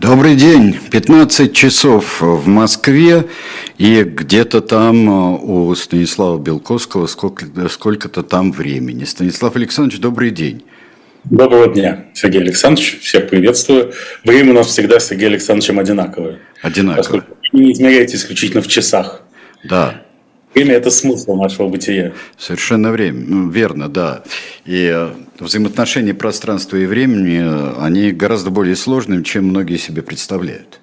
Добрый день. 15 часов в Москве и где-то там э, у Станислава Белковского сколько-то сколько там времени. Станислав Александрович, добрый день. Доброго дня, Сергей Александрович. Всех приветствую. Время у нас всегда с Сергеем Александровичем одинаковое. Одинаковое. Поскольку вы не измеряете исключительно в часах. Да. Время – это смысл нашего бытия. Совершенно время. Ну, верно, да. И э, взаимоотношения пространства и времени, э, они гораздо более сложные, чем многие себе представляют.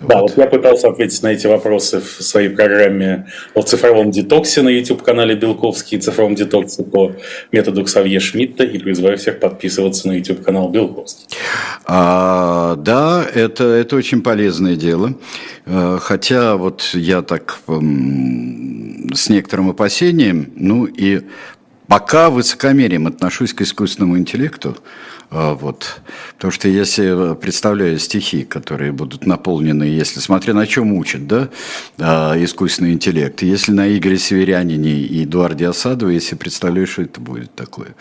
Да, вот. вот я пытался ответить на эти вопросы в своей программе о цифровом детоксе на YouTube-канале Белковский, цифровом детоксе по методу Ксавье Шмидта и призываю всех подписываться на YouTube-канал Белковский. А, да, это, это очень полезное дело. Э, хотя вот я так с некоторым опасением, ну и пока высокомерием отношусь к искусственному интеллекту, а, вот. Потому что я себе представляю стихи, которые будут наполнены, если смотря на чем учат, да, а, искусственный интеллект. Если на Игоре Северянине и Эдуарде Осадове, если представляю, что это будет такое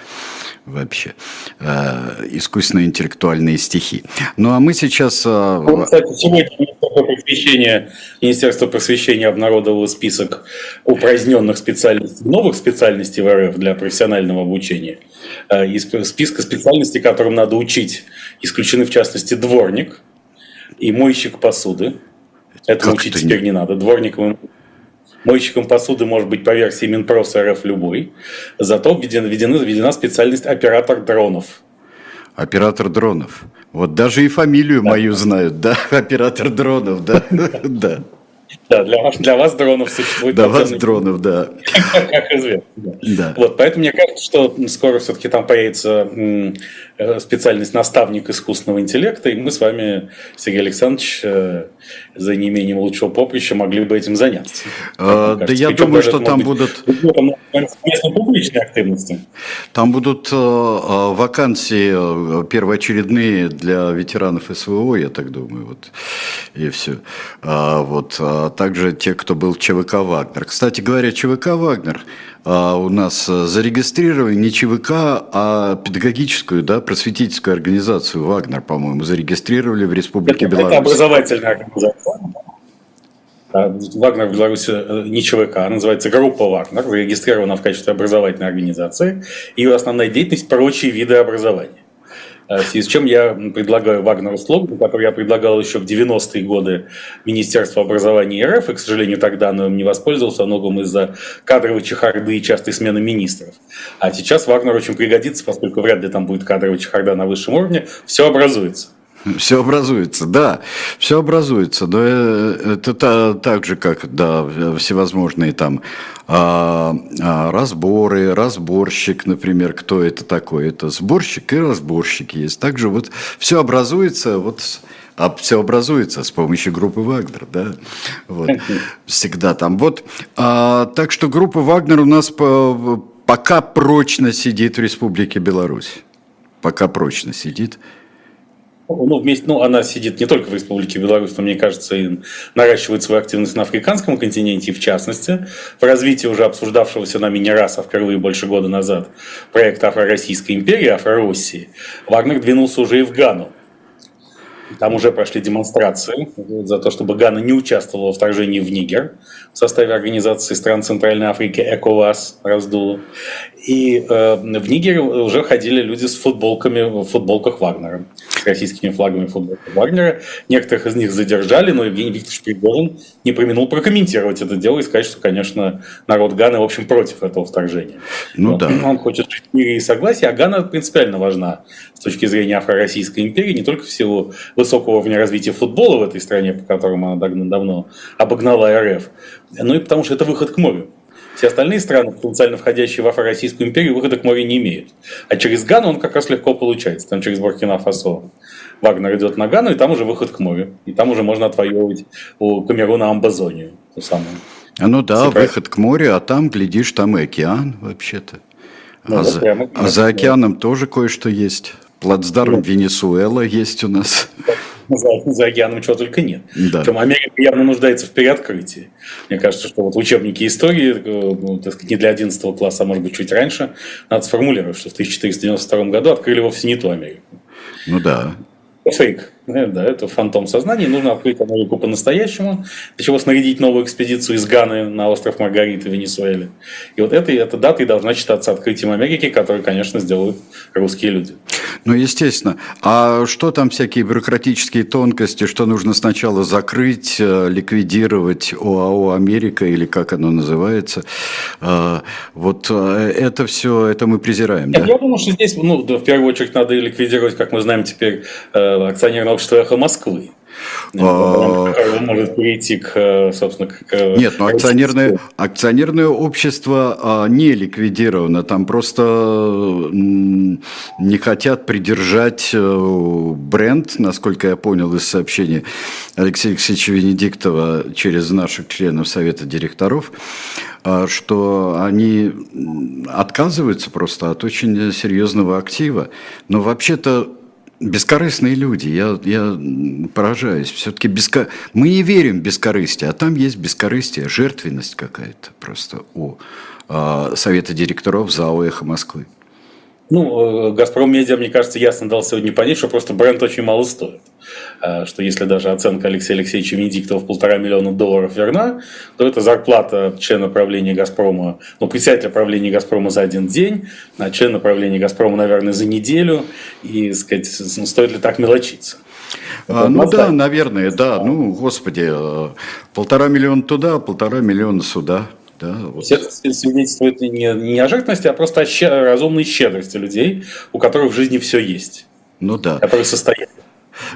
вообще. А, искусственно-интеллектуальные стихи. Ну, а мы сейчас... Ну, кстати, сегодня Министерство просвещения, Министерство просвещения обнародовало список упраздненных специальностей, новых специальностей в РФ для профессионального обучения. Из списка специальностей, которые которым надо учить, исключены в частности дворник и мойщик посуды. Это учить теперь не надо. Дворником Мойщиком посуды может быть по версии Минпрос РФ любой. Зато введена, введена, введена специальность оператор дронов. Оператор дронов. Вот даже и фамилию да. мою знают, да? Оператор дронов, да? Да. Да, для вас, для вас дронов существует. Для вас дронов, да. Как известно. Да. Вот, поэтому мне кажется, что скоро все-таки там появится э, специальность наставник искусственного интеллекта, и мы с вами, Сергей Александрович, э, за неимением лучшего поприща могли бы этим заняться. А, да я думаю, что там будут... Местно публичной активности. Там будут э, вакансии первоочередные для ветеранов СВО, я так думаю, вот, и все. А, вот, а также те, кто был ЧВК «Вагнер». Кстати говоря, ЧВК «Вагнер» а, у нас зарегистрировали не ЧВК, а педагогическую, да, просветительскую организацию «Вагнер», по-моему, зарегистрировали в Республике это, Беларусь. Это образовательная организация. Вагнер в Беларуси э, не ЧВК, а называется группа Вагнер, зарегистрирована в качестве образовательной организации. Ее основная деятельность – прочие виды образования. Э, в связи с чем я предлагаю Вагнеру слоган, который я предлагал еще в 90-е годы Министерству образования РФ, и, к сожалению, тогда им не воспользовался, многом из-за кадровой чехарды и частой смены министров. А сейчас Вагнер очень пригодится, поскольку вряд ли там будет кадровая чехарда на высшем уровне, все образуется. Все образуется, да, все образуется. Но э, это так же, как да, всевозможные там а, а, разборы, разборщик, например, кто это такой? Это сборщик и разборщик есть. Также вот все образуется, вот а все образуется с помощью группы Вагнер, да, вот, всегда там. Вот, а, так что группа Вагнер у нас по, пока прочно сидит в Республике Беларусь, пока прочно сидит. Ну, вместе, ну, она сидит не только в Республике Беларусь, но, мне кажется, и наращивает свою активность на африканском континенте, в частности, в развитии уже обсуждавшегося нами не раз, а впервые больше года назад, проекта Афро-Российской империи, Афро-России, Вагнер двинулся уже и в Гану. Там уже прошли демонстрации за то, чтобы Гана не участвовала во вторжении в Нигер в составе организации стран Центральной Африки ЭКОВАС раздуло. И э, в Нигере уже ходили люди с футболками, в футболках Вагнера, с российскими флагами футболках Вагнера. Некоторых из них задержали, но Евгений Викторович Пригожин не применил прокомментировать это дело и сказать, что, конечно, народ Ганы, в общем, против этого вторжения. Ну да. Он хочет жить в мире и согласии, а Гана принципиально важна с точки зрения Афро-Российской империи, не только в силу высокого уровня развития футбола в этой стране, по которому она давно обогнала РФ, но и потому что это выход к морю. Все остальные страны, потенциально входящие в Афро-Российскую империю, выхода к морю не имеют. А через Гану он как раз легко получается. Там через Буркина-Фасо Вагнер идет на Гану, и там уже выход к морю. И там уже можно отвоевывать у Камеруна Амбазонию. Ту самую. А ну да, Все выход к морю, а там, глядишь, там и океан вообще-то. Ну, а, за, прямо, а за океаном тоже кое-что есть. Плацдарм ну, Венесуэла есть у нас за, за океаном чего только нет. Да. Причем Америка явно нуждается в переоткрытии. Мне кажется, что вот в учебнике истории, э, ну, так сказать, не для 11 класса, а может быть чуть раньше, надо сформулировать, что в 1492 году открыли вовсе не ту Америку. Ну да. Фейк. Э, да, это фантом сознания. Нужно открыть Америку по-настоящему, для чего снарядить новую экспедицию из Ганы на остров Маргариты в Венесуэле. И вот этой, эта дата и должна считаться открытием Америки, которую, конечно, сделают русские люди. Ну, естественно. А что там всякие бюрократические тонкости, что нужно сначала закрыть, э, ликвидировать ОАО «Америка» или как оно называется? А, вот э, это все, это мы презираем, да? Я думаю, что здесь, ну, в первую очередь надо ликвидировать, как мы знаем теперь, акционерное общество «Эхо Москвы», а, может перейти к, собственно, к... Нет, но акционерное, акционерное общество а, не ликвидировано. Там просто не хотят придержать э, бренд, насколько я понял из сообщения Алексея Алексеевича Венедиктова через наших членов Совета директоров, а, что они отказываются просто от очень серьезного актива. Но вообще-то Бескорыстные люди, я, я поражаюсь. Все-таки беско... мы не верим в бескорыстие, а там есть бескорыстие, жертвенность какая-то просто у э, Совета директоров ЗАО «Эхо Москвы». Ну, э, «Газпром Медиа», мне кажется, ясно дал сегодня понять, что просто бренд очень мало стоит. Э, что если даже оценка Алексея Алексеевича Венедиктова в полтора миллиона долларов верна, то это зарплата члена правления «Газпрома», ну, председателя правления «Газпрома» за один день, а члена правления «Газпрома», наверное, за неделю. И, сказать, ну, стоит ли так мелочиться? А, ну да, наверное, да. Ну, господи, э, полтора миллиона туда, полтора миллиона сюда. Да, вот. Все свидетельствует не, не о жертвенности, а просто о разумной щедрости людей, у которых в жизни все есть. Ну да. Которые состоят.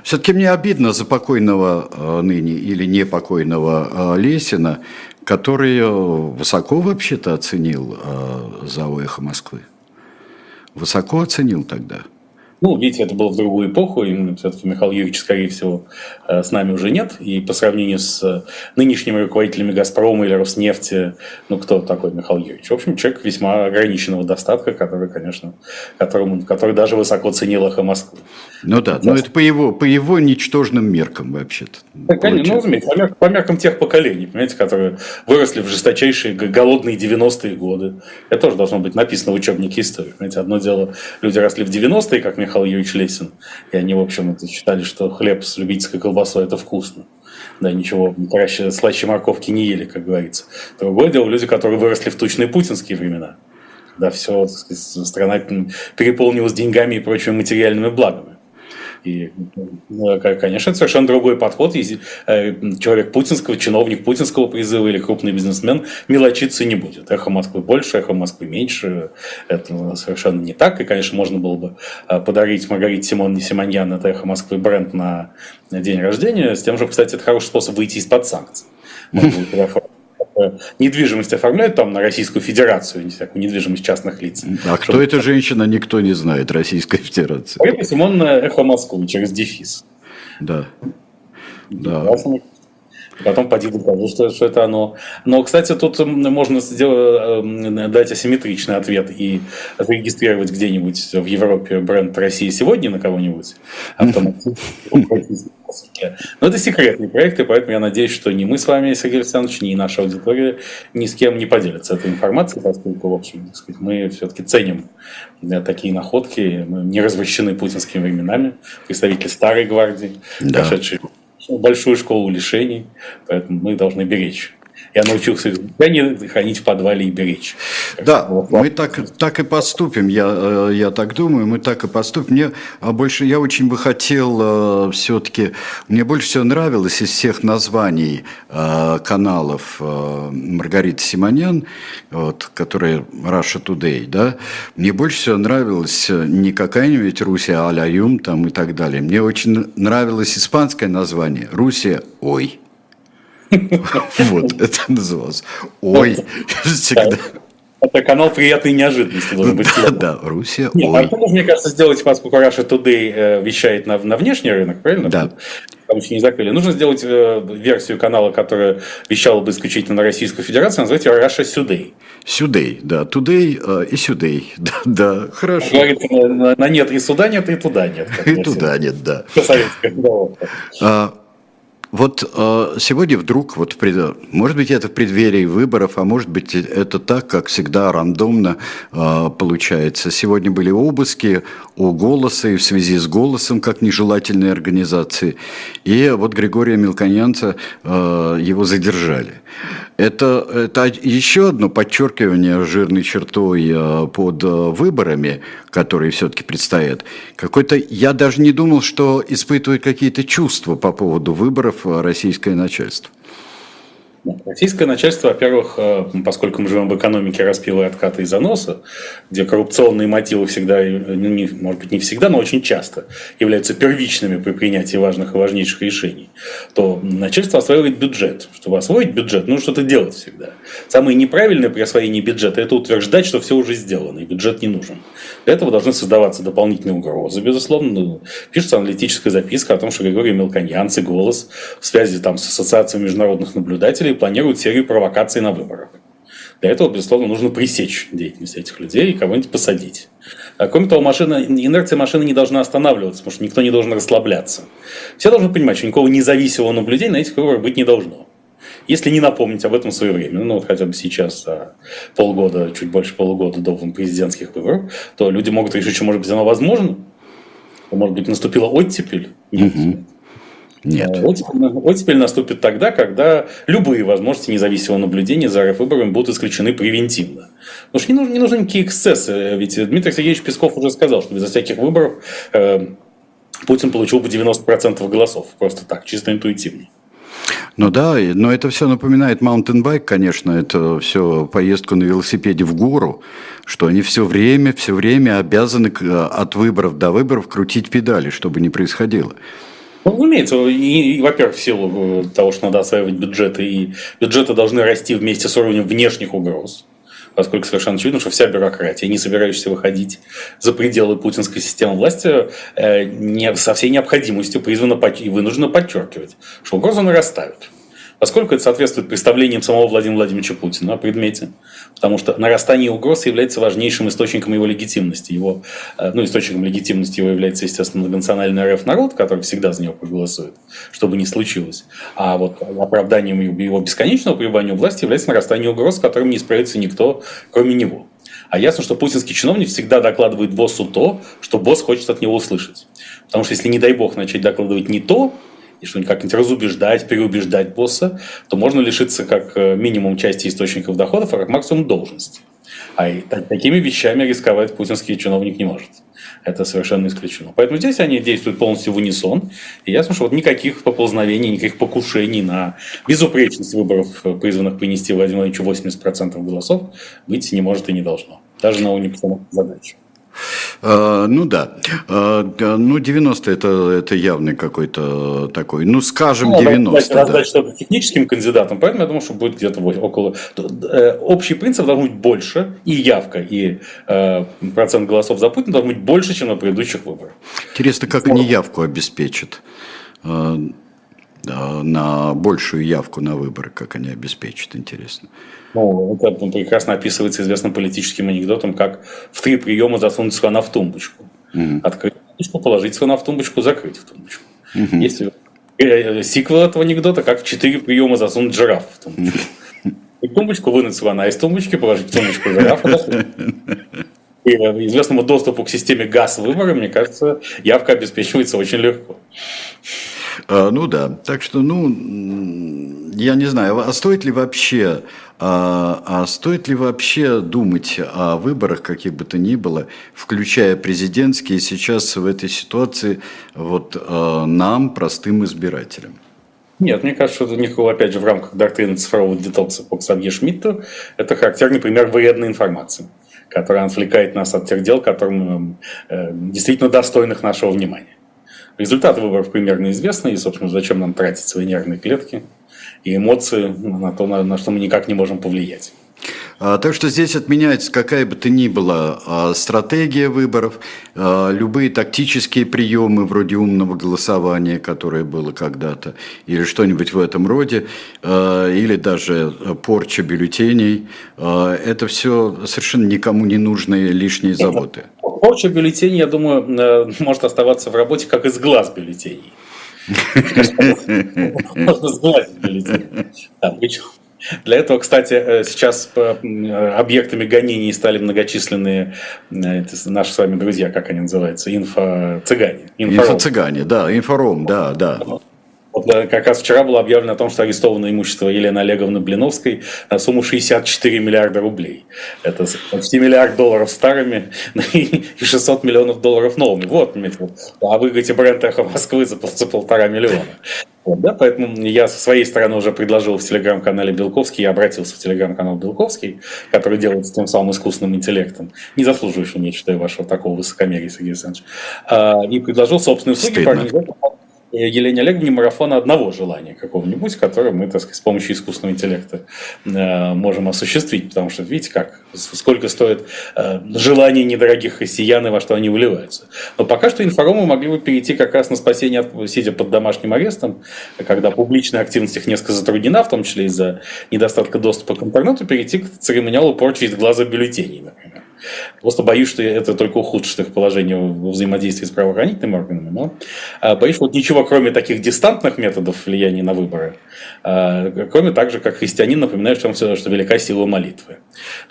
Все-таки мне обидно за покойного э, ныне или непокойного э, Лесина, который э, высоко вообще-то оценил ЗАО «Эхо Москвы». Высоко оценил тогда. Ну, видите, это было в другую эпоху, и все-таки Михаил Юрьевич, скорее всего, с нами уже нет. И по сравнению с нынешними руководителями «Газпрома» или «Роснефти», ну, кто такой Михаил Юрьевич? В общем, человек весьма ограниченного достатка, который, конечно, которому, который даже высоко ценил «Эхо Москвы». Ну да, но это по его, по его ничтожным меркам вообще-то. Да, конечно, ну, разумеется, по, меркам, по меркам тех поколений, понимаете, которые выросли в жесточайшие голодные 90-е годы. Это тоже должно быть написано в учебнике истории. Понимаете, одно дело, люди росли в 90-е, как Михаил Юрьевич Лесин, и они, в общем, считали, что хлеб с любительской колбасой – это вкусно. Да, ничего краще, слаще морковки не ели, как говорится. Другое дело, люди, которые выросли в тучные путинские времена. Да, все, сказать, страна переполнилась деньгами и прочими материальными благами. И, ну, конечно, это совершенно другой подход. Если э, человек путинского, чиновник путинского призыва или крупный бизнесмен мелочиться не будет. Эхо Москвы больше, эхо Москвы меньше. Это совершенно не так. И, конечно, можно было бы э, подарить Маргарите Симоновне Симоньян это эхо Москвы бренд на день рождения. С тем же, кстати, это хороший способ выйти из-под санкций. Э, недвижимость оформляют там на Российскую Федерацию, не всякую недвижимость частных лиц. А кто эта женщина, никто не знает, Российская Федерация. Это Симонна Эхо Москвы через дефис. Да. Да. Потом поди докажи, что, что это оно. Но, кстати, тут можно сделать, э, дать асимметричный ответ и зарегистрировать где-нибудь в Европе бренд России сегодня на кого-нибудь. Но это секретный проект, и поэтому я надеюсь, что ни мы с вами, Сергей Александрович, ни наша аудитория ни с кем не поделятся этой информацией, поскольку, в общем, сказать, мы все-таки ценим такие находки, мы не развращены путинскими временами, представители старой гвардии, да. прошедшие большую школу лишений, поэтому мы должны беречь. Я научился их хранить в подвале и беречь. Да, мы так, так и поступим, я, э, я так думаю, мы так и поступим. Мне а больше, я очень бы хотел э, все-таки, мне больше всего нравилось из всех названий э, каналов Маргариты Симонян, вот, которые Russia Today, да, мне больше всего нравилось не какая-нибудь Русия а там и так далее. Мне очень нравилось испанское название Русия Ой. Вот, это называлось. Ой, всегда. Это канал приятной неожиданности должен быть. Да, да, Руссия. Нет, ой. А мне кажется, сделать, поскольку Russia Today э, вещает на, на внешний рынок, правильно? Да. Там еще не закрыли. Нужно сделать э, версию канала, которая вещала бы исключительно на Российскую Федерацию, назвать ее Russia Today. Today, да. Today э, и Today. Да, да, хорошо. Говорит, на, на нет и сюда нет, и туда нет. И туда нет, да. Вот э, сегодня вдруг, вот, может быть, это в преддверии выборов, а может быть, это так, как всегда, рандомно э, получается. Сегодня были обыски у «Голоса» и в связи с «Голосом», как нежелательной организации. И вот Григория Мелконянца, э, его задержали. Это, это еще одно подчеркивание жирной чертой э, под э, выборами, которые все-таки предстоят. Какой-то, я даже не думал, что испытывает какие-то чувства по поводу выборов российское начальство. Российское начальство, во-первых, э, поскольку мы живем в экономике распила и отката и заноса, где коррупционные мотивы всегда, ну, не, может быть, не всегда, но очень часто являются первичными при принятии важных и важнейших решений, то начальство осваивает бюджет. Чтобы освоить бюджет, нужно что-то делать всегда. Самое неправильное при освоении бюджета – это утверждать, что все уже сделано, и бюджет не нужен. Для этого должны создаваться дополнительные угрозы, безусловно. Ну, пишется аналитическая записка о том, что Григорий Мелконьянц и «Голос» в связи там, с Ассоциацией международных наблюдателей планируют серию провокаций на выборах. Для этого, безусловно, нужно пресечь деятельность этих людей и кого-нибудь посадить. А, кроме того, машина, инерция машины не должна останавливаться, потому что никто не должен расслабляться. Все должны понимать, что никакого независимого наблюдения на этих выборах быть не должно. Если не напомнить об этом своевременно, ну вот хотя бы сейчас, за полгода, чуть больше полугода до президентских выборов, то люди могут решить, что, может быть, оно возможно, может быть, наступила оттепель. Нет. Угу. Нет. Оттепель, оттепель наступит тогда, когда любые возможности независимого наблюдения за РФ-выборами будут исключены превентивно. Потому что не нужны, не нужны никакие эксцессы. Ведь Дмитрий Сергеевич Песков уже сказал, что безо всяких выборов э, Путин получил бы 90% голосов. Просто так, чисто интуитивно. Ну да, но это все напоминает маунтинбайк, конечно, это все поездку на велосипеде в гору, что они все время, все время обязаны от выборов до выборов крутить педали, чтобы не происходило. Ну, разумеется, и, и, во-первых, в силу э, того, что надо осваивать бюджеты, и бюджеты должны расти вместе с уровнем внешних угроз, поскольку совершенно очевидно, что вся бюрократия, не собирающаяся выходить за пределы путинской системы власти, э, со всей необходимостью призвана и вынуждена подчеркивать, что угрозы нарастают поскольку это соответствует представлениям самого Владимира Владимировича Путина о предмете, потому что нарастание угроз является важнейшим источником его легитимности. Его, э, ну, источником легитимности его является, естественно, национальный РФ народ, который всегда за него проголосует, чтобы не случилось. А вот оправданием его бесконечного пребывания у власти является нарастание угроз, с которым не справится никто, кроме него. А ясно, что путинский чиновник всегда докладывает боссу то, что босс хочет от него услышать. Потому что если, не дай бог, начать докладывать не то, и что-нибудь как-нибудь разубеждать, переубеждать босса, то можно лишиться как э, минимум части источников доходов, а как максимум должности. А и такими вещами рисковать путинский чиновник не может. Это совершенно исключено. Поэтому здесь они действуют полностью в унисон. И ясно, что вот никаких поползновений, никаких покушений на безупречность выборов, э, призванных принести Владимиру Владимировичу 80% голосов, быть не может и не должно. Даже на уровне постановки задач. А, ну да. А, ну, 90 это, это явный какой-то такой. Ну, скажем, ну, 90. Раздать да. что-то техническим кандидатам, поэтому я думаю, что будет где-то около. Э, общий принцип должен быть больше, и явка, и э, процент голосов за Путина должен быть больше, чем на предыдущих выборах. Интересно, как они явку обеспечат? На большую явку на выборы, как они обеспечат, интересно. Ну, это прекрасно описывается известным политическим анекдотом, как в три приема засунуть слона в тумбочку. Угу. Открыть тумбочку, положить слона в тумбочку, закрыть в тумбочку. Угу. Если э, сиквел этого анекдота, как в четыре приема засунуть жираф в тумбочку. И тумбочку вынуть слона из тумбочки, положить в тумбочку жирафа. И э, известному доступу к системе газ выбора, мне кажется, явка обеспечивается очень легко. А, ну да, так что, ну, я не знаю, а стоит ли вообще, а, а стоит ли вообще думать о выборах, каких бы то ни было, включая президентские, сейчас в этой ситуации вот а, нам, простым избирателям? Нет, мне кажется, что это никакого, опять же, в рамках доктрины цифрового детокса по Ксавье Шмидту, это характерный пример вредной информации, которая отвлекает нас от тех дел, которым э, действительно достойных нашего внимания. Результаты выборов примерно известны, и, собственно, зачем нам тратить свои нервные клетки и эмоции на то, на, на что мы никак не можем повлиять. А, так что здесь отменяется какая бы то ни была а, стратегия выборов, а, любые тактические приемы вроде умного голосования, которое было когда-то, или что-нибудь в этом роде, или даже порча бюллетеней. Это все совершенно никому не нужные лишние заботы. Порча бюллетеней, я думаю, э, может оставаться в работе как из глаз бюллетеней. Можно сглазить бюллетень. Для этого, кстати, э, сейчас э, объектами гонений стали многочисленные наши с вами друзья, как они называются, инфо-цыгане. Инфо-цыгане, да, инфором, да, да. Вот как раз вчера было объявлено о том, что арестовано имущество Елены Олеговны Блиновской на сумму 64 миллиарда рублей. Это почти миллиард долларов старыми и 600 миллионов долларов новыми. Вот, а вы говорите, бренд «Эхо Москвы» за, за полтора миллиона. Вот, да, поэтому я со своей стороны уже предложил в телеграм-канале Белковский, я обратился в телеграм-канал Белковский, который делается тем самым искусственным интеллектом, не заслуживающим, я считаю, вашего такого высокомерия, Сергей Александрович, а, и предложил собственные услуги по организации Елене Олеговне марафона одного желания какого-нибудь, которое мы, так сказать, с помощью искусственного интеллекта э, можем осуществить. Потому что, видите, как, сколько стоит э, желание недорогих россиян и во что они вливаются. Но пока что информы могли бы перейти как раз на спасение, сидя под домашним арестом, когда публичная активность их несколько затруднена, в том числе из-за недостатка доступа к интернету, перейти к церемониалу порчи из глаза бюллетеней, например. Просто боюсь, что это только ухудшит их положение во взаимодействии с правоохранительными органами. Но а, боюсь, вот ничего, кроме таких дистантных методов влияния на выборы, а, кроме также, как христианин, напоминаю, что, что велика сила молитвы.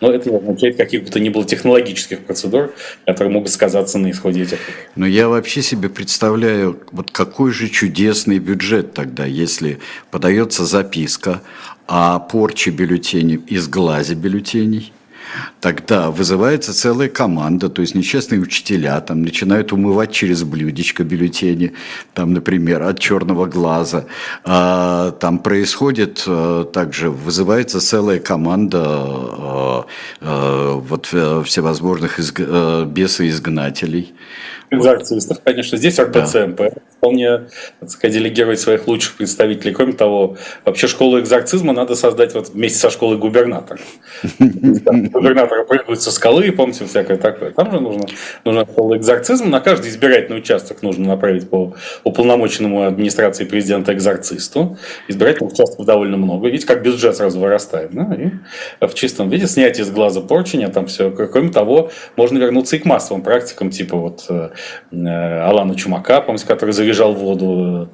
Но это не означает каких-то не было технологических процедур, которые могут сказаться на исходе этих. Но я вообще себе представляю, вот какой же чудесный бюджет тогда, если подается записка о порче бюллетеней из глазе бюллетеней – тогда вызывается целая команда, то есть нечестные учителя там начинают умывать через блюдечко бюллетени, там, например, от черного глаза. А, там происходит а, также, вызывается целая команда а, а, вот всевозможных изг... а, бесоизгнателей. Экзорцистов, конечно. Здесь РПЦМП. Да вполне, так сказать, делегировать своих лучших представителей. Кроме того, вообще школу экзорцизма надо создать вот вместе со школой губернатора. Губернаторы прыгают со скалы, помните, всякое такое. Там же нужно, нужна школа экзорцизма. На каждый избирательный участок нужно направить по уполномоченному администрации президента экзорцисту. Избирательных участков довольно много. Видите, как бюджет сразу вырастает. Да? И в чистом виде снятие с глаза порчения, там все. Кроме того, можно вернуться и к массовым практикам, типа вот э, Алана Чумака, помните, который завел в воду.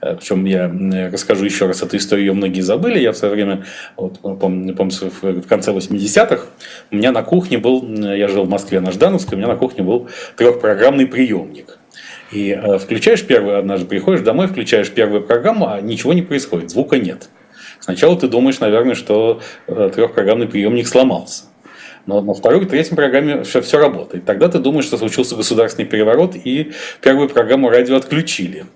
Э, Причем я расскажу еще раз эту историю, ее многие забыли. Я в свое время, вот, помню, помню, в конце 80-х, у меня на кухне был, я жил в Москве на Ждановской, у меня на кухне был трехпрограммный приемник. И э, включаешь первую, однажды приходишь домой, включаешь первую программу, а ничего не происходит, звука нет. Сначала ты думаешь, наверное, что э, трехпрограммный приемник сломался. Но на второй и третьей программе все, все работает. Тогда ты думаешь, что случился государственный переворот, и первую программу радио отключили.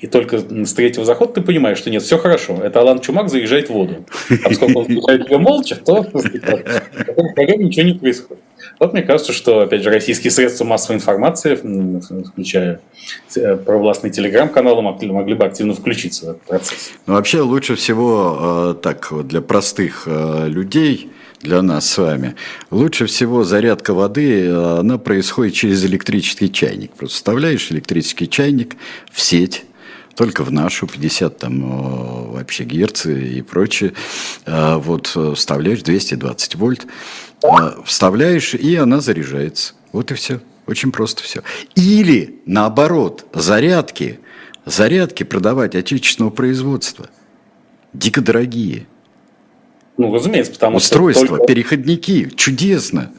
И только с третьего захода ты понимаешь, что нет, все хорошо. Это Алан Чумак заезжает в воду. А поскольку он заезжает ее молча, то в программе ничего не происходит. Вот мне кажется, что, опять же, российские средства массовой информации, включая э, провластные телеграм-каналы, могли, могли бы активно включиться в этот процесс. Ну, вообще лучше всего э, так для простых э, людей – для нас с вами. Лучше всего зарядка воды, э, она происходит через электрический чайник. Просто вставляешь электрический чайник в сеть, только в нашу, 50 там э, вообще герцы и прочее. Э, вот вставляешь 220 вольт, вставляешь, и она заряжается. Вот и все. Очень просто все. Или, наоборот, зарядки, зарядки продавать отечественного производства. Дико дорогие – ну, разумеется, потому Устройства, что... Устройства, только... переходники, чудесно.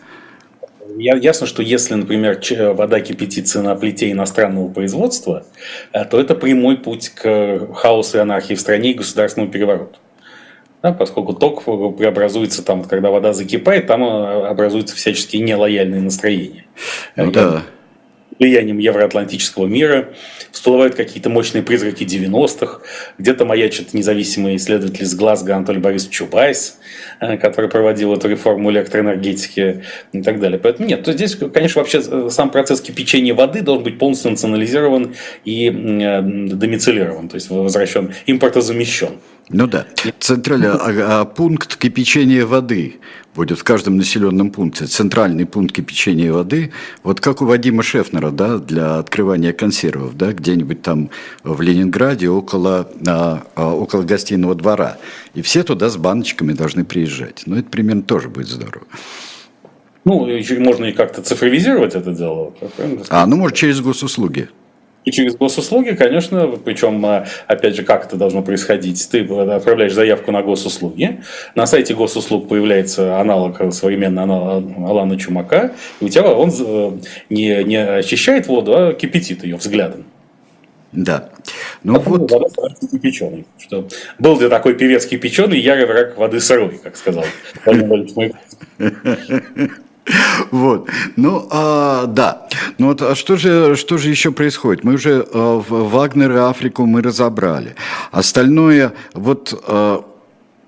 Я, ясно, что если, например, вода кипятится на плите иностранного производства, э, то это прямой путь к хаосу и анархии в стране и государственному перевороту. Да, поскольку ток преобразуется там, когда вода закипает, там э, образуются всяческие нелояльные настроения. Ну, да влиянием евроатлантического мира, всплывают какие-то мощные призраки 90-х, где-то маячит независимый исследователь из Глазго Анатолий Борисович Чубайс, э, который проводил эту реформу электроэнергетики и так далее. Поэтому нет, то здесь, конечно, вообще э, сам процесс кипячения воды должен быть полностью национализирован и э, домицилирован, то есть возвращен, импортозамещен. Ну да. Центральный а, а пункт кипячения воды будет в каждом населенном пункте. Центральный пункт кипячения воды, вот как у Вадима Шефнера, да, для открывания консервов, да, где-нибудь там в Ленинграде около, а, а, около гостиного двора. И все туда с баночками должны приезжать. Ну, это примерно тоже будет здорово. Ну, можно и как-то цифровизировать это дело. А, ну, может, через госуслуги. И через госуслуги, конечно, причем, а, опять же, как это должно происходить? Ты отправляешь заявку на госуслуги, на сайте госуслуг появляется аналог, современный аналог Алана Чумака, и у тебя он э, не, не очищает воду, а кипятит ее взглядом. Да. Ну вот... Вода кипяченый. Что был ли такой певец кипяченый, ярый враг воды сырой, как сказал Вот. Ну, а, да. Ну, вот, а что же, что же еще происходит? Мы уже а, Вагнер и Африку мы разобрали. Остальное, вот, а,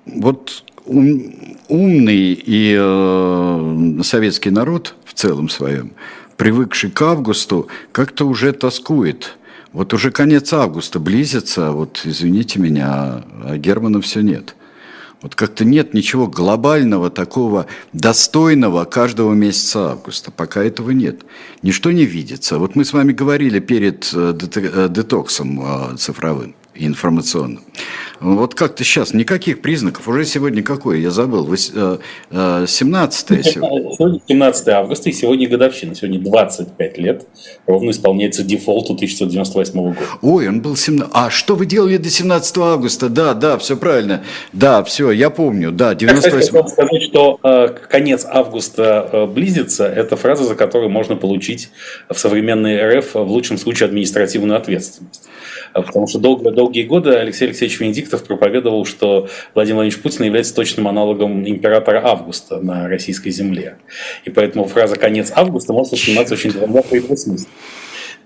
вот ум, умный и а, советский народ в целом своем, привыкший к августу, как-то уже тоскует. Вот уже конец августа близится, вот извините меня, а Германа все нет. Вот как-то нет ничего глобального, такого достойного каждого месяца августа. Пока этого нет. Ничто не видится. Вот мы с вами говорили перед э, э, детоксом э, цифровым информационным. Вот как-то сейчас никаких признаков. Уже сегодня какое? Я забыл. 17 э, сегодня. 17 августа, и сегодня годовщина. Сегодня 25 лет. Ровно исполняется дефолту 1998 года. Ой, он был 17... А что вы делали до 17 августа? Да, да, все правильно. Да, все, я помню. Да, 98... Я сказать, что э, конец августа э, близится. Это фраза, за которую можно получить в современной РФ в лучшем случае административную ответственность. Потому что долго, долгие годы Алексей Алексеевич Венедиктов проповедовал, что Владимир Владимирович Путин является точным аналогом императора Августа на российской земле. И поэтому фраза «конец августа» может восприниматься очень двояко и двусмысленно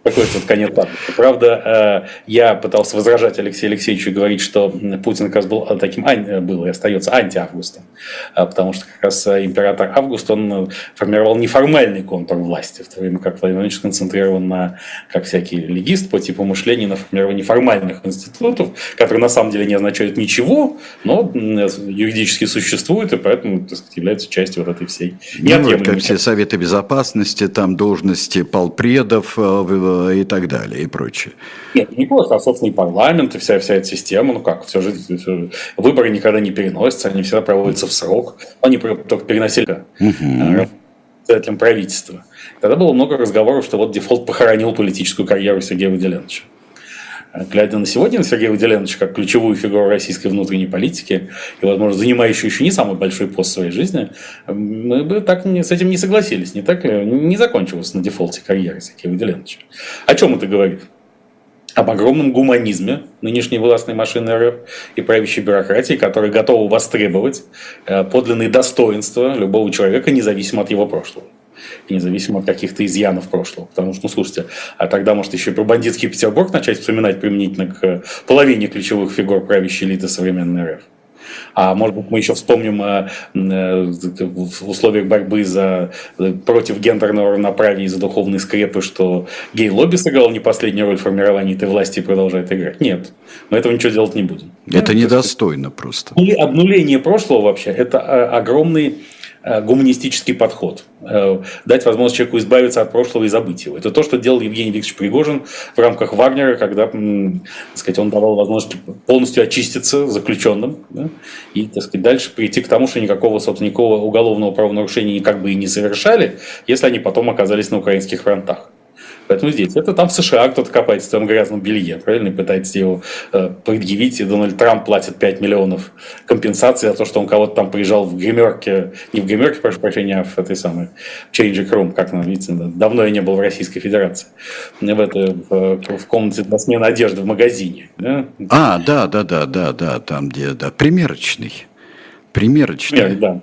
какой вот конец августа. Правда, э, я пытался возражать Алексею Алексеевичу и говорить, что Путин как раз был таким, был и остается антиавгустом, а потому что как раз император Август, он формировал неформальный контур власти, в то время как Владимир Владимирович концентрирован на, как всякий легист по типу мышления, на формировании формальных институтов, которые на самом деле не означают ничего, но юридически существуют, и поэтому так сказать, являются частью вот этой всей ну, как все советы безопасности, там должности полпредов, э, и так далее, и прочее. Нет, не просто, а, собственно, и парламент, и вся, вся эта система, ну как, все же, выборы никогда не переносятся, они всегда проводятся в срок, они только переносили угу. председателем правительства. Тогда было много разговоров, что вот дефолт похоронил политическую карьеру Сергея Выделеновича. Глядя на сегодня на Сергея Выделеновича как ключевую фигуру российской внутренней политики и, возможно, занимающую еще не самый большой пост в своей жизни, мы бы так с этим не согласились, не так ли? Не закончилось на дефолте карьеры Сергея Выделеновича. О чем это говорит? об огромном гуманизме нынешней властной машины РФ и правящей бюрократии, которая готова востребовать э, подлинные достоинства любого человека, независимо от его прошлого независимо от каких-то изъянов прошлого. Потому что, ну, слушайте, а тогда, может, еще и про бандитский Петербург начать вспоминать применительно к половине ключевых фигур правящей элиты современной РФ. А может быть, мы еще вспомним э, э, в условиях борьбы за, э, против гендерного равноправия и за духовные скрепы, что гей-лобби сыграл не последнюю роль в формировании этой власти и продолжает играть. Нет, мы этого ничего делать не будем. Это недостойно просто. Или обнуление прошлого вообще – это огромный Э, гуманистический подход. Э, дать возможность человеку избавиться от прошлого и забыть его. Это то, что делал Евгений Викторович Пригожин в рамках Вагнера, когда так сказать, он давал возможность полностью очиститься заключенным да, и так сказать, дальше прийти к тому, что никакого, собственно, никакого уголовного правонарушения как бы и не совершали, если они потом оказались на украинских фронтах. Поэтому здесь это там в США кто-то копается в своем грязном белье, правильно, и пытается его э, предъявить, и Дональд Трамп платит 5 миллионов компенсации за то, что он кого-то там приезжал в гримерке, не в гримерке, прошу прощения, а в этой самой Changing Room, как нам видите, давно я не был в Российской Федерации, в, это, в, в комнате для смены одежды в магазине. Да? А, да, да, да, да, да, там где, да, примерочный. Примерочный. Пример, да.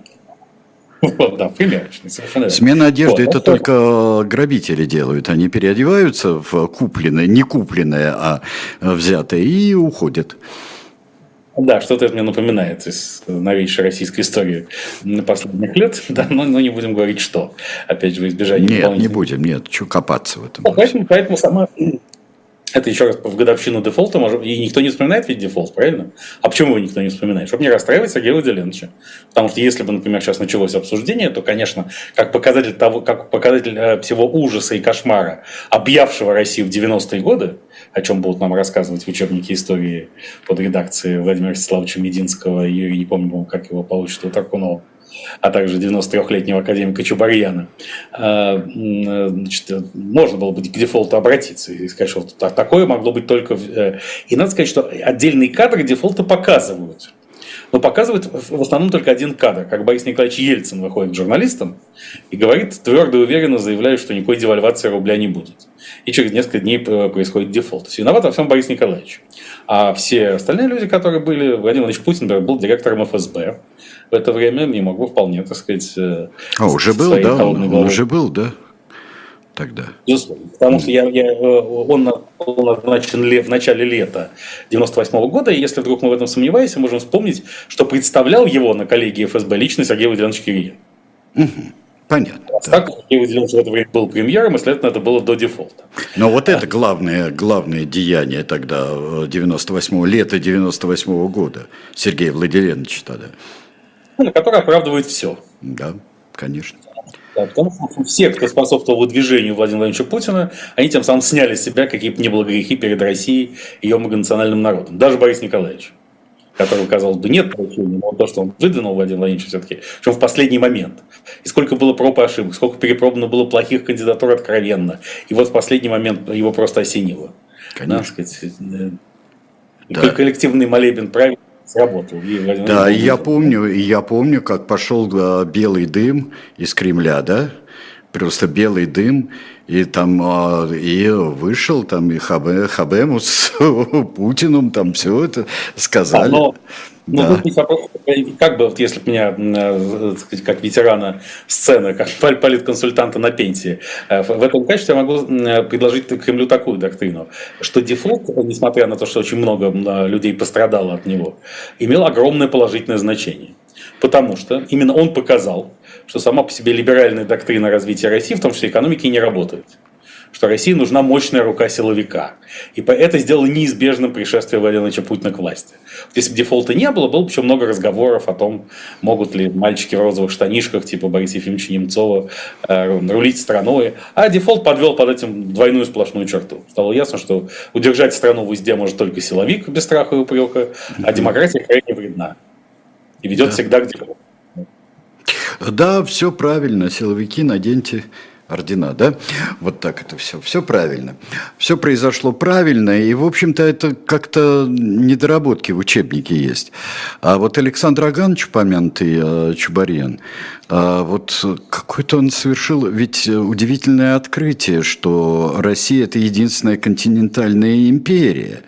Вот, да, примерочный, совершенно Смена одежды вот, это только грабители делают. Они переодеваются в купленное, не купленное, а взятое и уходят. Да, что-то это мне напоминает из новейшей российской истории последних лет, да, но, но не будем говорить, что. Опять же, в избежание Нет, не будем, нет, что копаться в этом. Ну, поэтому, поэтому сама это еще раз в годовщину дефолта, и никто не вспоминает ведь дефолт, правильно? А почему его никто не вспоминает? Чтобы не расстраивать Сергея Владимировича. Потому что если бы, например, сейчас началось обсуждение, то, конечно, как показатель, того, как показатель э, всего ужаса и кошмара, объявшего Россию в 90-е годы, о чем будут нам рассказывать в учебнике истории под редакцией Владимира Вячеславовича Мединского и, не помню, как его получится, у Таркунова, а также 93-летнего академика Чубарьяна, а, значит, можно было бы к дефолту обратиться и сказать, что такое могло быть только... Э, и надо сказать, что отдельные кадры дефолта показывают. Но показывает в основном только один кадр, как Борис Николаевич Ельцин выходит журналистам и говорит, твердо и уверенно заявляет, что никакой девальвации рубля не будет. И через несколько дней происходит дефолт. То есть виноват во всем Борис Николаевич. А все остальные люди, которые были, Владимир Владимирович Путин, например, был директором ФСБ в это время, не могу вполне, так сказать... Э, а, уже был, да? Он, уже был, да? тогда. Безусловно. Потому что я, я, э, он назначен в начале лета 98 -го года, и если вдруг мы в этом сомневаемся, можем вспомнить, что представлял его на коллегии ФСБ лично Сергей Владимирович Кириллин. Угу. Понятно. Так, Сергей Владимирович в это время был премьером, и, следовательно, это было до дефолта. Но вот это главное, главное деяние тогда, 98 лета 98 -го года, Сергея Владимировича тогда. Ну, который оправдывает все. Да, конечно. Да, потому что все, кто способствовал выдвижению Владимира Владимировича Путина, они тем самым сняли с себя какие бы ни было грехи перед Россией и ее многонациональным народом. Даже Борис Николаевич, который, казалось бы, нет поручения, но то, что он выдвинул Владимир Владимирович все-таки, причем в последний момент. И сколько было проб и ошибок, сколько перепробовано было плохих кандидатур откровенно. И вот в последний момент его просто осенило. Конечно. Да, сказать, э, да. коллективный молебен правильно сработал. Да, и я помню, я помню, как пошел а, белый дым из Кремля, да, просто белый дым, и там а, и вышел там и Хабе, Хабему с Путиным, там все это сказали. Да, но ну, да. как бы, вот если бы меня, э, сказать, как ветерана сцены, как политконсультанта на пенсии, э, в этом качестве я могу э, предложить Кремлю такую доктрину, что дефолт, несмотря на то, что очень много людей пострадало от него, имел огромное положительное значение. Потому что именно он показал, что сама по себе либеральная доктрина развития России, в том числе экономики, не работает что России нужна мощная рука силовика. И это сделало неизбежным пришествие Владимира Путина к власти. Если бы дефолта не было, было бы еще много разговоров о том, могут ли мальчики в розовых штанишках, типа Бориса Ефимовича Немцова, э, рулить страной. А дефолт подвел под этим двойную сплошную черту. Стало ясно, что удержать страну в узде может только силовик без страха и упрека, а демократия крайне вредна. И ведет да. всегда к дефолту. Да, все правильно. Силовики наденьте ордена, да? Вот так это все. Все правильно. Все произошло правильно, и, в общем-то, это как-то недоработки в учебнике есть. А вот Александр Аганович, помянутый э, Чубарьян, а вот какой-то он совершил ведь удивительное открытие, что Россия – это единственная континентальная империя.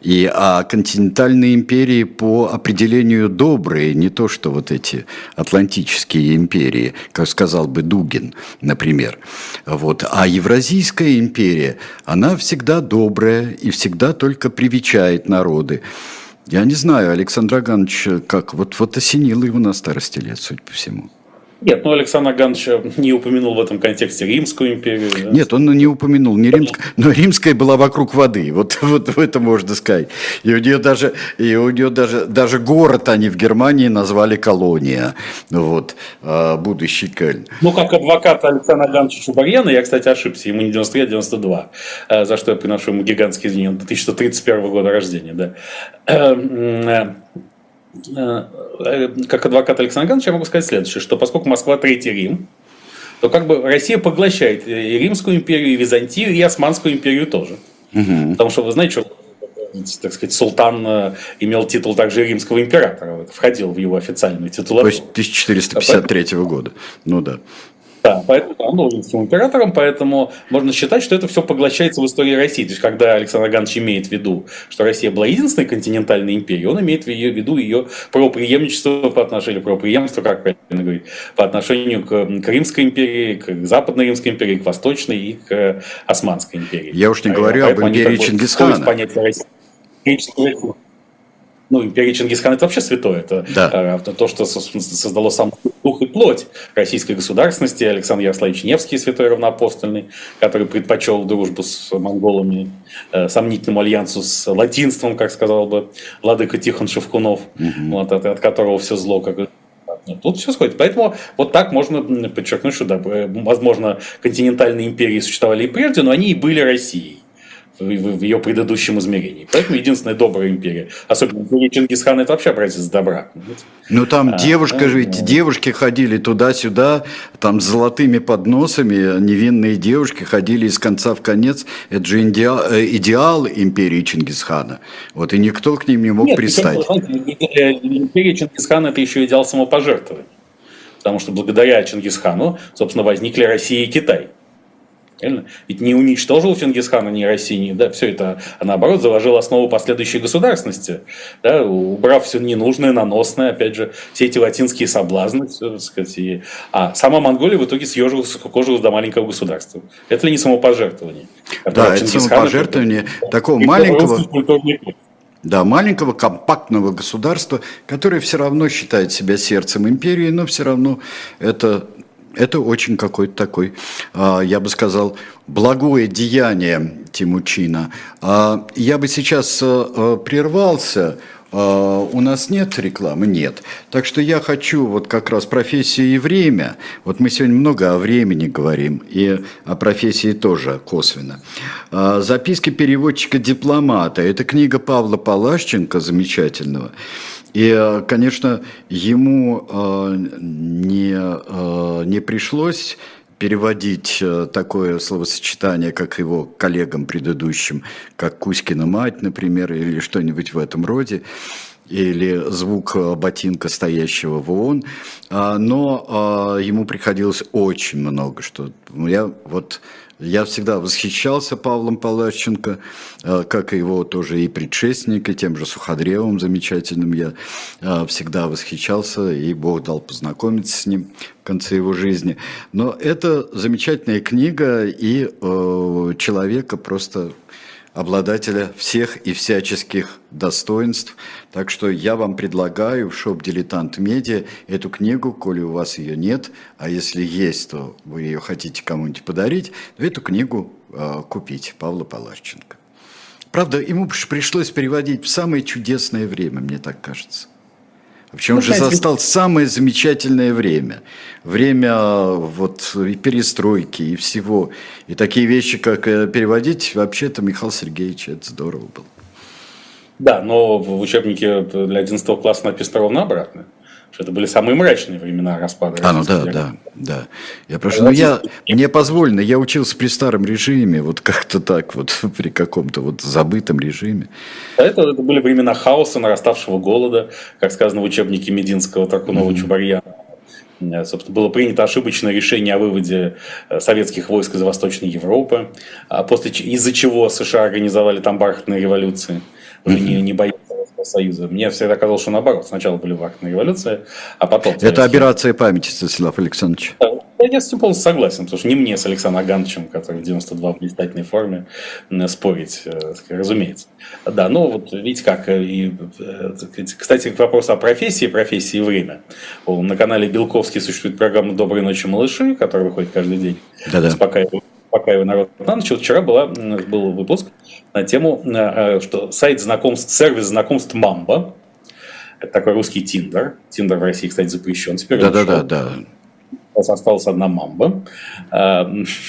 И, а континентальные империи по определению добрые, не то что вот эти атлантические империи, как сказал бы Дугин, например. Вот. А Евразийская империя, она всегда добрая и всегда только привечает народы. Я не знаю, Александр Аганович, как вот, вот осенило его на старости лет, судя по всему. Нет, ну Александр Ганович не упомянул в этом контексте Римскую империю. Да? Нет, он не упомянул не Римскую, но Римская была вокруг воды. Вот, вот в это можно сказать. И у нее даже, и у нее даже, даже город они в Германии назвали колония. Вот, а, будущий Кельн. Ну, как адвокат Александра Гановича Чубарьяна, я, кстати, ошибся, ему не 93, а 92, а, за что я приношу ему гигантские извинения. 1131 года рождения, да. Э, Э, э, как адвокат Александр Иванович, я могу сказать следующее, что поскольку Москва Третий Рим, то как бы Россия поглощает и Римскую империю, и Византию, и Османскую империю тоже. Угу. Потому что вы знаете, что так сказать, султан э, имел титул также римского императора, входил в его официальную титулатуру. То есть 1453 года, ну да. Да, поэтому он был римским императором, поэтому можно считать, что это все поглощается в истории России. То есть, когда Александр Иванович имеет в виду, что Россия была единственной континентальной империей, он имеет в виду ее правоприемничество по отношению, правоприемство, как правильно говорить, по отношению к, к Римской империи, к Западной Римской империи, к Восточной и к Османской империи. Я уж не говорю об империи Чингисхана. Понятие России ну, империя Чингисхана это вообще святое. Это да. э, то, что создало сам дух и плоть российской государственности. Александр Ярославович Невский, святой равноапостольный, который предпочел дружбу с монголами, э, сомнительному альянсу с латинством, как сказал бы владыка Тихон Шевкунов, угу. вот, от, от которого все зло как Тут все сходит. Поэтому вот так можно подчеркнуть, что, да, возможно, континентальные империи существовали и прежде, но они и были Россией в ее предыдущем измерении. Поэтому единственная добрая империя. Особенно империя Чингисхана – это вообще образец добра. Ну там а, девушка, да, ведь да. девушки ходили туда-сюда, там с золотыми подносами, невинные девушки ходили из конца в конец. Это же идеал, э, идеал империи Чингисхана. Вот и никто к ним не мог Нет, пристать. Империя Чингисхана – это еще идеал самопожертвования. Потому что благодаря Чингисхану, собственно, возникли Россия и Китай. Правильно? Ведь не уничтожил Чингисхана ни России, ни, да, все это, а наоборот заложил основу последующей государственности, да, убрав все ненужное, наносное, опять же, все эти латинские соблазны, все, так сказать, и... а сама Монголия в итоге съежилась, кужилась до маленького государства. Это ли не самопожертвование? Да, это самопожертвование такого маленького... Да, маленького компактного государства, которое все равно считает себя сердцем империи, но все равно это это очень какой-то такой, а, я бы сказал, благое деяние Тимучина. А, я бы сейчас э, э, прервался. А, у нас нет рекламы? Нет. Так что я хочу вот как раз профессии и время. Вот мы сегодня много о времени говорим, и о профессии тоже косвенно. Записки переводчика-дипломата. Это книга Павла Палащенко, замечательного. И, э, конечно, ему э, не, э, не пришлось переводить такое словосочетание, как его коллегам предыдущим, как Кузькина мать, например, или что-нибудь в этом роде или звук ботинка, стоящего в ООН, а, но ему приходилось очень много, что. Я вот я всегда восхищался Павлом Палащенко, э, как и его тоже и предшественник, и тем же Суходревым замечательным. Я э, всегда восхищался, и Бог дал познакомиться с ним в конце его жизни. Но это замечательная книга, и э, человека просто обладателя всех и всяческих достоинств. Так что я вам предлагаю в шоп «Дилетант Медиа» эту книгу, коли у вас ее нет, а если есть, то вы ее хотите кому-нибудь подарить, эту книгу э, купить Павла Паларченко. Правда, ему пришлось переводить в самое чудесное время, мне так кажется. Он ну, же застал самое замечательное время. Время вот и перестройки, и всего. И такие вещи, как э, переводить, вообще-то, Михаил Сергеевич, это здорово было. Да, но в учебнике для 11 класса написано ровно обратно что это были самые мрачные времена распада. А, ну да, да, да. Я прошу, ну я, мне позволено, я учился при старом режиме, вот как-то так, вот при каком-то вот забытом режиме. Это, это были времена хаоса, нараставшего голода, как сказано в учебнике Мединского, Таркунова, mm-hmm. Чубарьяна. Э, собственно, было принято ошибочное решение о выводе э, советских войск из Восточной Европы, а после, из-за чего США организовали там бархатные революции, уже не, не боялись Советского Союза. Мне всегда казалось, что наоборот. Сначала были вахтные революции, а потом... Это операция памяти, Станислав Александрович. Я с этим полностью согласен, потому что не мне с Александром Агановичем, который в 92 в блистательной форме, спорить, э, разумеется. Да, ну вот видите как. Э, и, э, кстати, к вопросу о профессии, профессии и время. На канале Белковский существует программа «Доброй ночи, малыши», которая выходит каждый день. Да-да. Успокаивает пока его народ на ночь. Вот вчера была, был выпуск на тему, э, э, что сайт знакомств, сервис знакомств Мамба, это такой русский Тиндер. Тиндер в России, кстати, запрещен теперь. Да-да-да. Да осталась одна мамба. А,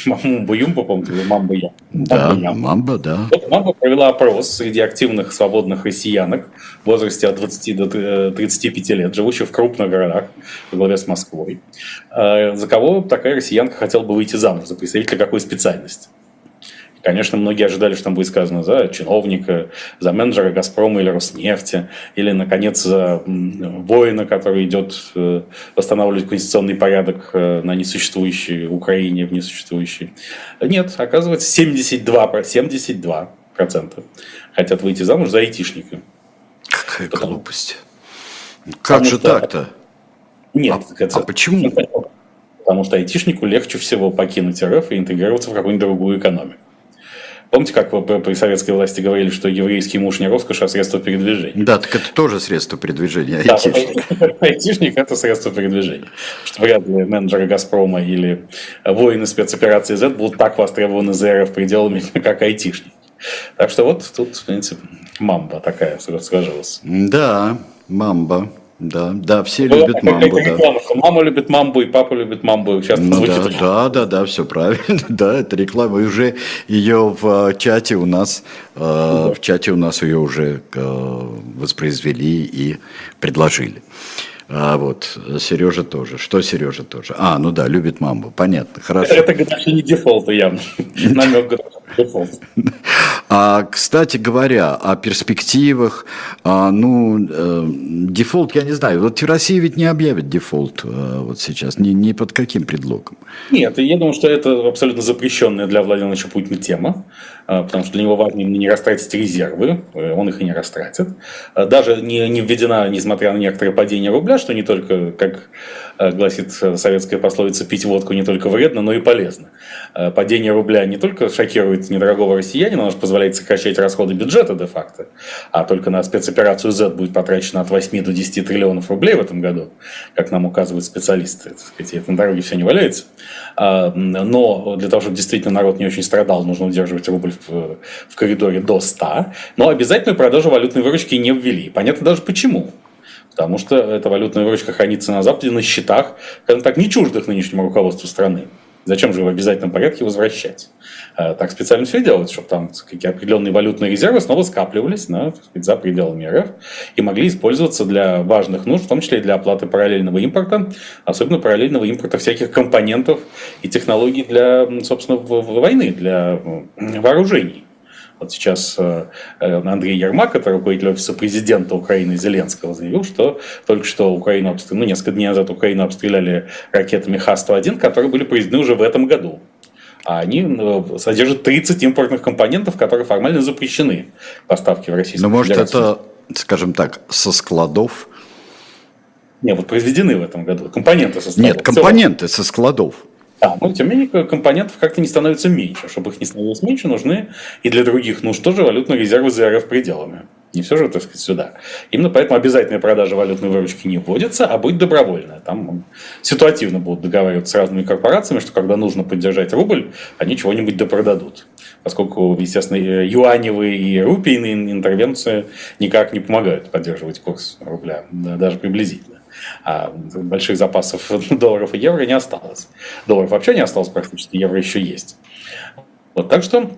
мамба Юмба, помните, мамба Я. Да, мамба, да. Вот мамба провела опрос среди активных свободных россиянок в возрасте от 20 до 35 лет, живущих в крупных городах, во главе с Москвой. А, за кого такая россиянка хотела бы выйти замуж? За представителя какой специальности? Конечно, многие ожидали, что там будет сказано за чиновника, за менеджера «Газпрома» или «Роснефти», или, наконец, за воина, который идет э, восстанавливать конституционный порядок э, на несуществующей Украине, в несуществующей. Нет, оказывается, 72, 72 хотят выйти замуж за айтишника. Какая Потому... глупость. Как же так-то? Нет. А, это... а почему? Потому что айтишнику легче всего покинуть РФ и интегрироваться в какую-нибудь другую экономику. Помните, как вы при советской власти говорили, что еврейский муж не роскошь, а средство передвижения? Да, так это тоже средство передвижения. Да, айтишник. это средство передвижения. Что вряд ли менеджеры «Газпрома» или воины спецоперации Z будут так востребованы ЗРФ пределами, как айтишник. Так что вот тут, в принципе, мамба такая сложилась. Да, мамба. Да, да, все Была любят мамбу. Да. Реклама, что мама любит мамбу и папа любит мамбу. Сейчас ну, да, да, да, да, все правильно. да, это реклама. И уже ее в э, чате у нас, да. в чате у нас ее уже воспроизвели и предложили. А вот Сережа тоже. Что Сережа тоже? А, ну да, любит мамбу. Понятно, хорошо. Это, это не дефолт явно. Намек дефолт. А, кстати говоря, о перспективах, а, ну, э, дефолт, я не знаю, вот Россия ведь не объявит дефолт э, вот сейчас, ни, ни под каким предлогом. Нет, я думаю, что это абсолютно запрещенная для Владимира Владимировича Путина тема, э, потому что для него важно именно не растратить резервы, он их и не растратит. Даже не, не введена, несмотря на некоторые падения рубля, что не только, как гласит советская пословица, пить водку не только вредно, но и полезно. Падение рубля не только шокирует недорогого россиянина, оно же позволяет позволяет сокращать расходы бюджета де-факто, а только на спецоперацию Z будет потрачено от 8 до 10 триллионов рублей в этом году, как нам указывают специалисты. Так сказать, это на дороге все не валяется. А, но для того, чтобы действительно народ не очень страдал, нужно удерживать рубль в, коридоре до 100. Но обязательную продажу валютной выручки не ввели. Понятно даже почему. Потому что эта валютная выручка хранится на Западе на счетах, скажем так, не чуждых нынешнему руководству страны. Зачем же его в обязательном порядке возвращать? Э, так специально все делают, чтобы там какие определенные валютные резервы снова скапливались на, сказать, за пределами РФ и могли использоваться для важных нужд, в том числе и для оплаты параллельного импорта, особенно параллельного импорта всяких компонентов и технологий для, собственно, войны, для вооружений. Вот сейчас э, э, Андрей Ермак, который руководитель офиса президента Украины Зеленского, заявил, что только что Украину обстреляли, ну, несколько дней назад Украину обстреляли ракетами Х-101, которые были произведены уже в этом году. А они э, содержат 30 импортных компонентов, которые формально запрещены поставки в Российскую Но может это, скажем так, со складов? Нет, вот произведены в этом году. Компоненты со складов. Нет, компоненты со складов. Да, но тем не менее компонентов как-то не становится меньше. Чтобы их не становилось меньше, нужны и для других нужд тоже валютные резервы за РФ пределами. Не все же, так сказать, сюда. Именно поэтому обязательная продажа валютной выручки не вводится, а будет добровольная. Там ситуативно будут договариваться с разными корпорациями, что когда нужно поддержать рубль, они чего-нибудь допродадут. Поскольку, естественно, юаневые и рупийные интервенции никак не помогают поддерживать курс рубля, даже приблизительно а больших запасов долларов и евро не осталось. Долларов вообще не осталось практически, евро еще есть. Вот, так что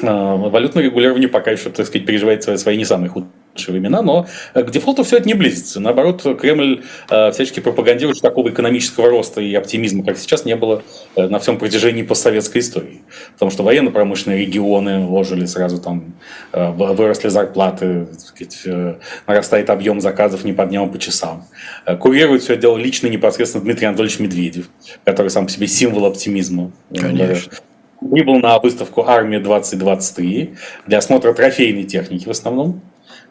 э, валютное регулирование пока еще, так сказать, переживает свои, свои не самые худшие времена, но к дефолту все это не близится. Наоборот, Кремль э, всячески пропагандирует, что такого экономического роста и оптимизма, как сейчас, не было э, на всем протяжении постсоветской истории. Потому что военно-промышленные регионы ложили сразу там, э, выросли зарплаты, сказать, э, нарастает объем заказов не по дням, а по часам. Э, курирует все это дело лично непосредственно Дмитрий Анатольевич Медведев, который сам по себе символ оптимизма. Конечно прибыл на выставку «Армия 2023» для осмотра трофейной техники в основном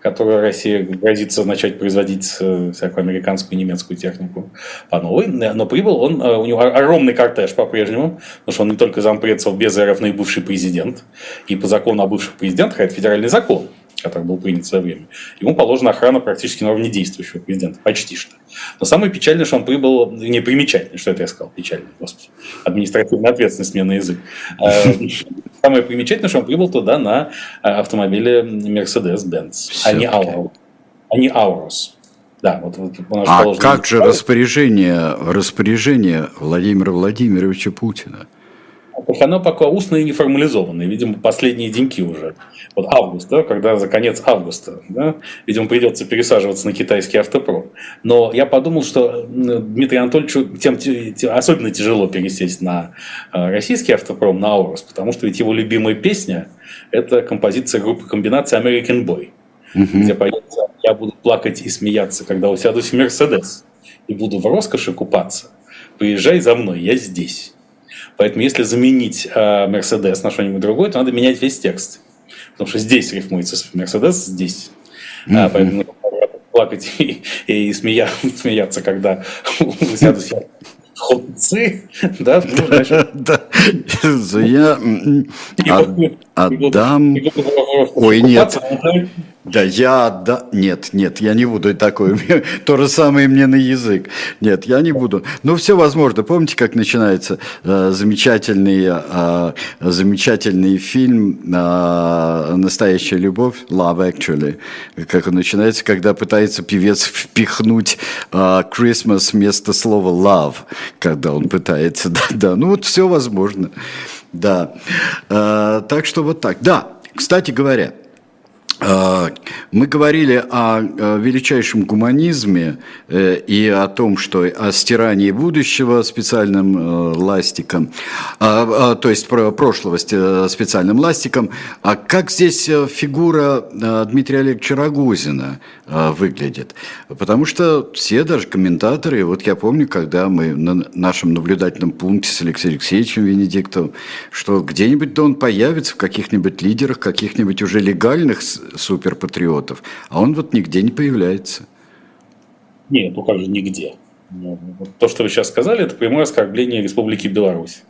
которую Россия грозится начать производить э, всякую американскую и немецкую технику по новой. Но прибыл он, э, у него огромный кортеж по-прежнему, потому что он не только зампред без РФ, но и бывший президент. И по закону о бывших президентах, это федеральный закон, который был принят в свое время, ему положена охрана практически на уровне действующего президента, почти что. Но самое печальное, что он прибыл, не примечательное, что это я сказал, печальное, господи, административная ответственность мне на язык. Э, самое примечательное, что он прибыл туда на э, автомобиле Mercedes-Benz, а не Aurus. А не Aurus. Да, вот, вот а как же распоряжение, распоряжение Владимира Владимировича Путина? Оно пока устно и неформализованное, видимо, последние деньки уже. Вот август, да, когда за конец августа, да, видимо, придется пересаживаться на китайский автопром. Но я подумал, что Дмитрию Анатольевичу тем, тем особенно тяжело пересесть на э, российский автопром, на Аурус, потому что ведь его любимая песня – это композиция группы комбинации American Boy, угу. где поется «Я буду плакать и смеяться, когда усядусь в Мерседес, и буду в роскоши купаться. Приезжай за мной, я здесь». Поэтому если заменить э, Мерседес на что-нибудь другое, то надо менять весь текст. Потому что здесь рифмуется Мерседес, здесь. Mm-hmm. А, поэтому плакать и, и смея, смеяться, когда сяду холодцы, да, ну, значит... Да, я отдам... Ой, нет. Да, я, да, нет, нет, я не буду такой, то же самое мне на язык. Нет, я не буду. Ну, все возможно. Помните, как начинается э, замечательный, э, замечательный фильм э, «Настоящая любовь», «Love Actually», как он начинается, когда пытается певец впихнуть э, Christmas вместо слова love, когда он пытается, да, да, ну вот все возможно, да. Э, так что вот так. Да, кстати говоря, мы говорили о величайшем гуманизме э, и о том, что о стирании будущего специальным э, ластиком, а, а, то есть прошлого специальным ластиком. А как здесь э, фигура Дмитрия Олеговича Рогозина выглядит? Потому что все даже комментаторы, вот я помню, когда мы на нашем наблюдательном пункте с Алексеем Алексеевичем Венедиктовым, что где-нибудь да он появится в каких-нибудь лидерах, каких-нибудь уже легальных суперпатриотов, а он вот нигде не появляется. Нет, ну как же нигде. Ну, то, что вы сейчас сказали, это прямое оскорбление Республики Беларусь.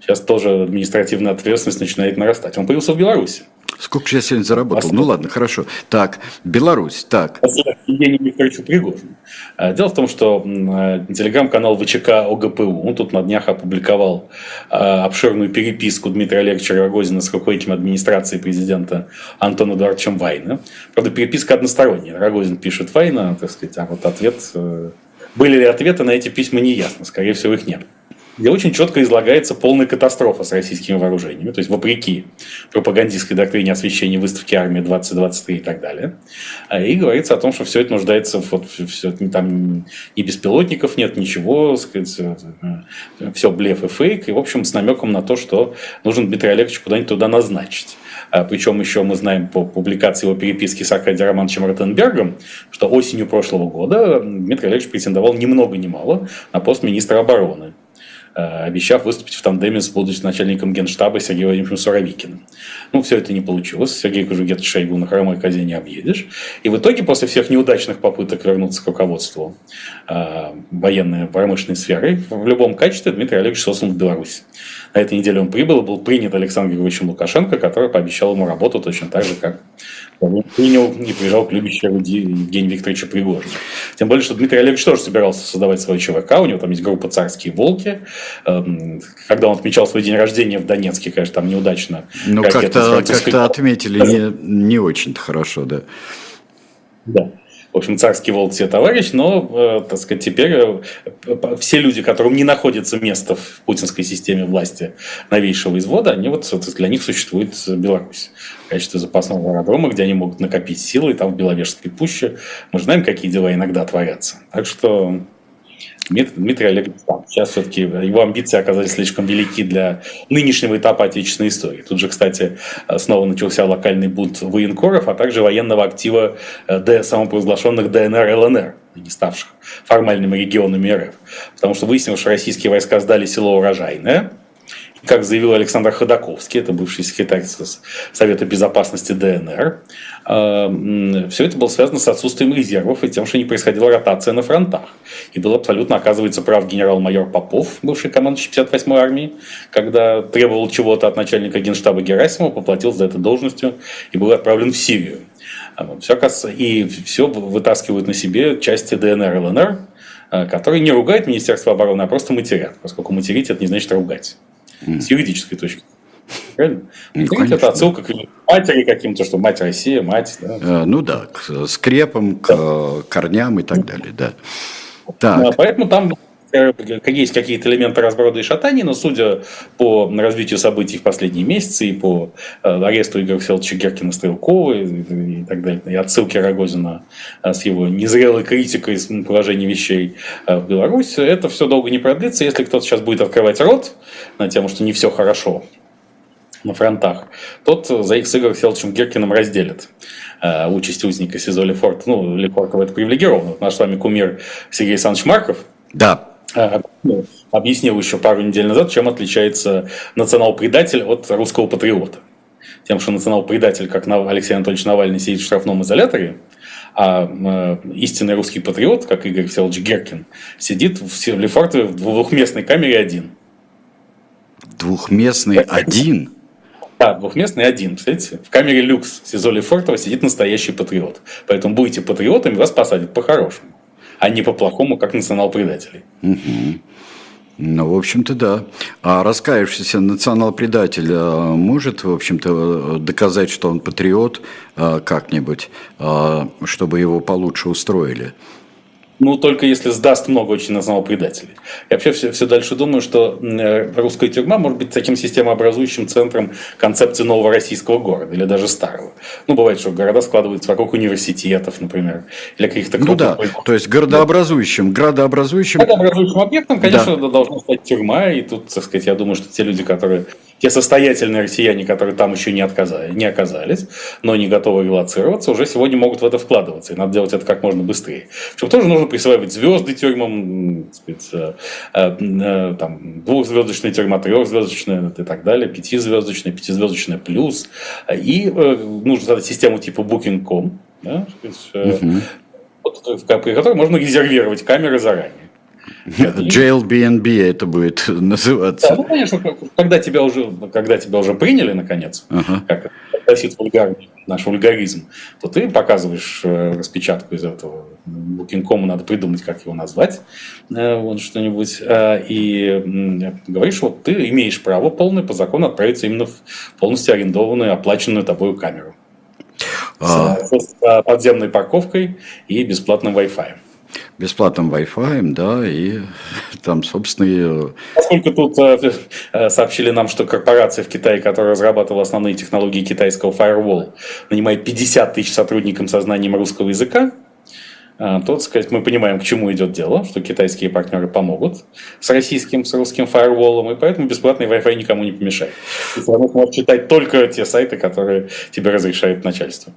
Сейчас тоже административная ответственность начинает нарастать. Он появился в Беларуси. Сколько же я сегодня заработал? Последний. Ну ладно, хорошо. Так, Беларусь, так. Евгений Викторовичу Пригожину. А, дело в том, что а, телеграм-канал ВЧК ОГПУ, он тут на днях опубликовал а, обширную переписку Дмитрия Олеговича Рогозина с руководителем администрации президента Антона Эдуардовичем Вайна. Правда, переписка односторонняя. Рогозин пишет Вайна, так сказать, а вот ответ... Э, были ли ответы на эти письма, не ясно. Скорее всего, их нет где очень четко излагается полная катастрофа с российскими вооружениями, то есть вопреки пропагандистской доктрине освещения выставки армии 2023 и так далее. А, и говорится о том, что все это нуждается, вот, все, там ни беспилотников нет, ничего, сказать, все блеф и фейк, и, в общем, с намеком на то, что нужно Дмитрия Олеговича куда-нибудь туда назначить. А, причем еще мы знаем по публикации его переписки с Аркадием Романовичем Ротенбергом, что осенью прошлого года Дмитрий Олегович претендовал ни много ни мало на пост министра обороны. Э, обещав выступить в тандеме с будущим начальником генштаба Сергеем Владимировичем Суровикиным. Ну, все это не получилось. Сергей Кожугет Шойгу на хромой козе не объедешь. И в итоге, после всех неудачных попыток вернуться к руководству э, военной промышленной сферы, в любом качестве Дмитрий Олегович сослан в Беларусь. На этой неделе он прибыл и был принят Александром Григорьевичем Лукашенко, который пообещал ему работу точно так же, как принял и приезжал к любящему Евгению Викторовичу Пригожину. Тем более, что Дмитрий Олегович тоже собирался создавать свой ЧВК, у него там есть группа «Царские волки». Эм, когда он отмечал свой день рождения в Донецке, конечно, там неудачно. Ну, как-то как отметили не, не очень-то хорошо, да. Да в общем, царский волк все товарищ, но, э, так сказать, теперь э, все люди, которым не находится место в путинской системе власти новейшего извода, они вот, для них существует Беларусь в качестве запасного аэродрома, где они могут накопить силы, там в Беловежской пуще. Мы знаем, какие дела иногда творятся. Так что Дмитрий Олегович. Сейчас все-таки его амбиции оказались слишком велики для нынешнего этапа отечественной истории. Тут же, кстати, снова начался локальный бунт военкоров, а также военного актива э, самопровозглашенных ДНР, ЛНР, не ставших формальными регионами РФ. Потому что выяснилось, что российские войска сдали село Урожайное, как заявил Александр Ходаковский, это бывший секретарь Совета безопасности ДНР, э, все это было связано с отсутствием резервов и тем, что не происходила ротация на фронтах. И был абсолютно, оказывается, прав генерал-майор Попов, бывший командующий 58-й армии, когда требовал чего-то от начальника генштаба Герасимова, поплатился за это должностью и был отправлен в Сирию. Все, и все вытаскивают на себе части ДНР и ЛНР, э, которые не ругают Министерство обороны, а просто матерят, поскольку материть это не значит ругать с юридической точки Правильно? Ну, это отсылка к матери каким-то, что мать Россия, мать. Да? А, ну да, к скрепам, к да. корням и так далее, да. Так. Поэтому там есть какие-то элементы разброда и шатания, но судя по развитию событий в последние месяцы и по э, аресту Игоря Федоровича Геркина-Стрелкова и, и так далее, и отсылки Рогозина э, с его незрелой критикой положения вещей в Беларуси, это все долго не продлится. Если кто-то сейчас будет открывать рот на тему, что не все хорошо на фронтах, тот за их с Игорем Федоровичем Геркиным разделит э, участь узника СИЗО Лефорт. Ну, Лефортова это привилегировано. Наш с вами кумир Сергей Александрович Марков. Да. Э, объяснил еще пару недель назад, чем отличается национал-предатель от русского патриота. Тем, что национал-предатель, как Алексей Анатольевич Навальный, сидит в штрафном изоляторе, а э, истинный русский патриот, как Игорь Всеволодович Геркин, сидит в Лефортове в двухместной камере один. Двухместный один? Да, двухместный один. Представляете? В камере люкс СИЗО Лефортово сидит настоящий патриот. Поэтому будете патриотами, вас посадят по-хорошему, а не по-плохому, как национал-предателей. Угу. Ну, в общем-то, да. А раскаявшийся национал-предатель а, может, в общем-то, доказать, что он патриот а, как-нибудь, а, чтобы его получше устроили? Ну, только если сдаст много очень национал предателей. Я вообще все, все дальше думаю, что э, русская тюрьма может быть таким системообразующим центром концепции нового российского города или даже старого. Ну, бывает, что города складываются вокруг университетов, например, или каких-то Ну да, то есть городообразующим, градообразующим. Градообразующим объектом, конечно, да. должна стать тюрьма, и тут, так сказать, я думаю, что те люди, которые те состоятельные россияне, которые там еще не, отказали, не оказались, но не готовы релацироваться, уже сегодня могут в это вкладываться. И надо делать это как можно быстрее. Причем тоже нужно присваивать звезды тюрьмам, сказать, э, э, там, двухзвездочная тюрьма, трехзвездочная и так далее, пятизвездочная, пятизвездочная плюс. И э, нужно создать систему типа Booking.com, да, сказать, угу. при которой можно резервировать камеры заранее. JLBNB это будет называться. Да, ну, конечно, когда тебя уже, когда тебя уже приняли, наконец, ага. как гласит вульгарный, наш вульгаризм, то ты показываешь э, распечатку из этого. Booking.com надо придумать, как его назвать, э, вот что-нибудь, э, и говоришь, вот ты имеешь право полное по закону отправиться именно в полностью арендованную, оплаченную тобой камеру. А... С, с подземной парковкой и бесплатным Wi-Fi бесплатным Wi-Fi, да, и там, собственно, и... Поскольку тут э, э, сообщили нам, что корпорация в Китае, которая разрабатывала основные технологии китайского firewall, нанимает 50 тысяч сотрудников со знанием русского языка, э, то, так сказать, мы понимаем, к чему идет дело, что китайские партнеры помогут с российским, с русским фаерволом, и поэтому бесплатный Wi-Fi никому не помешает. Ты можешь читать только те сайты, которые тебе разрешает начальство.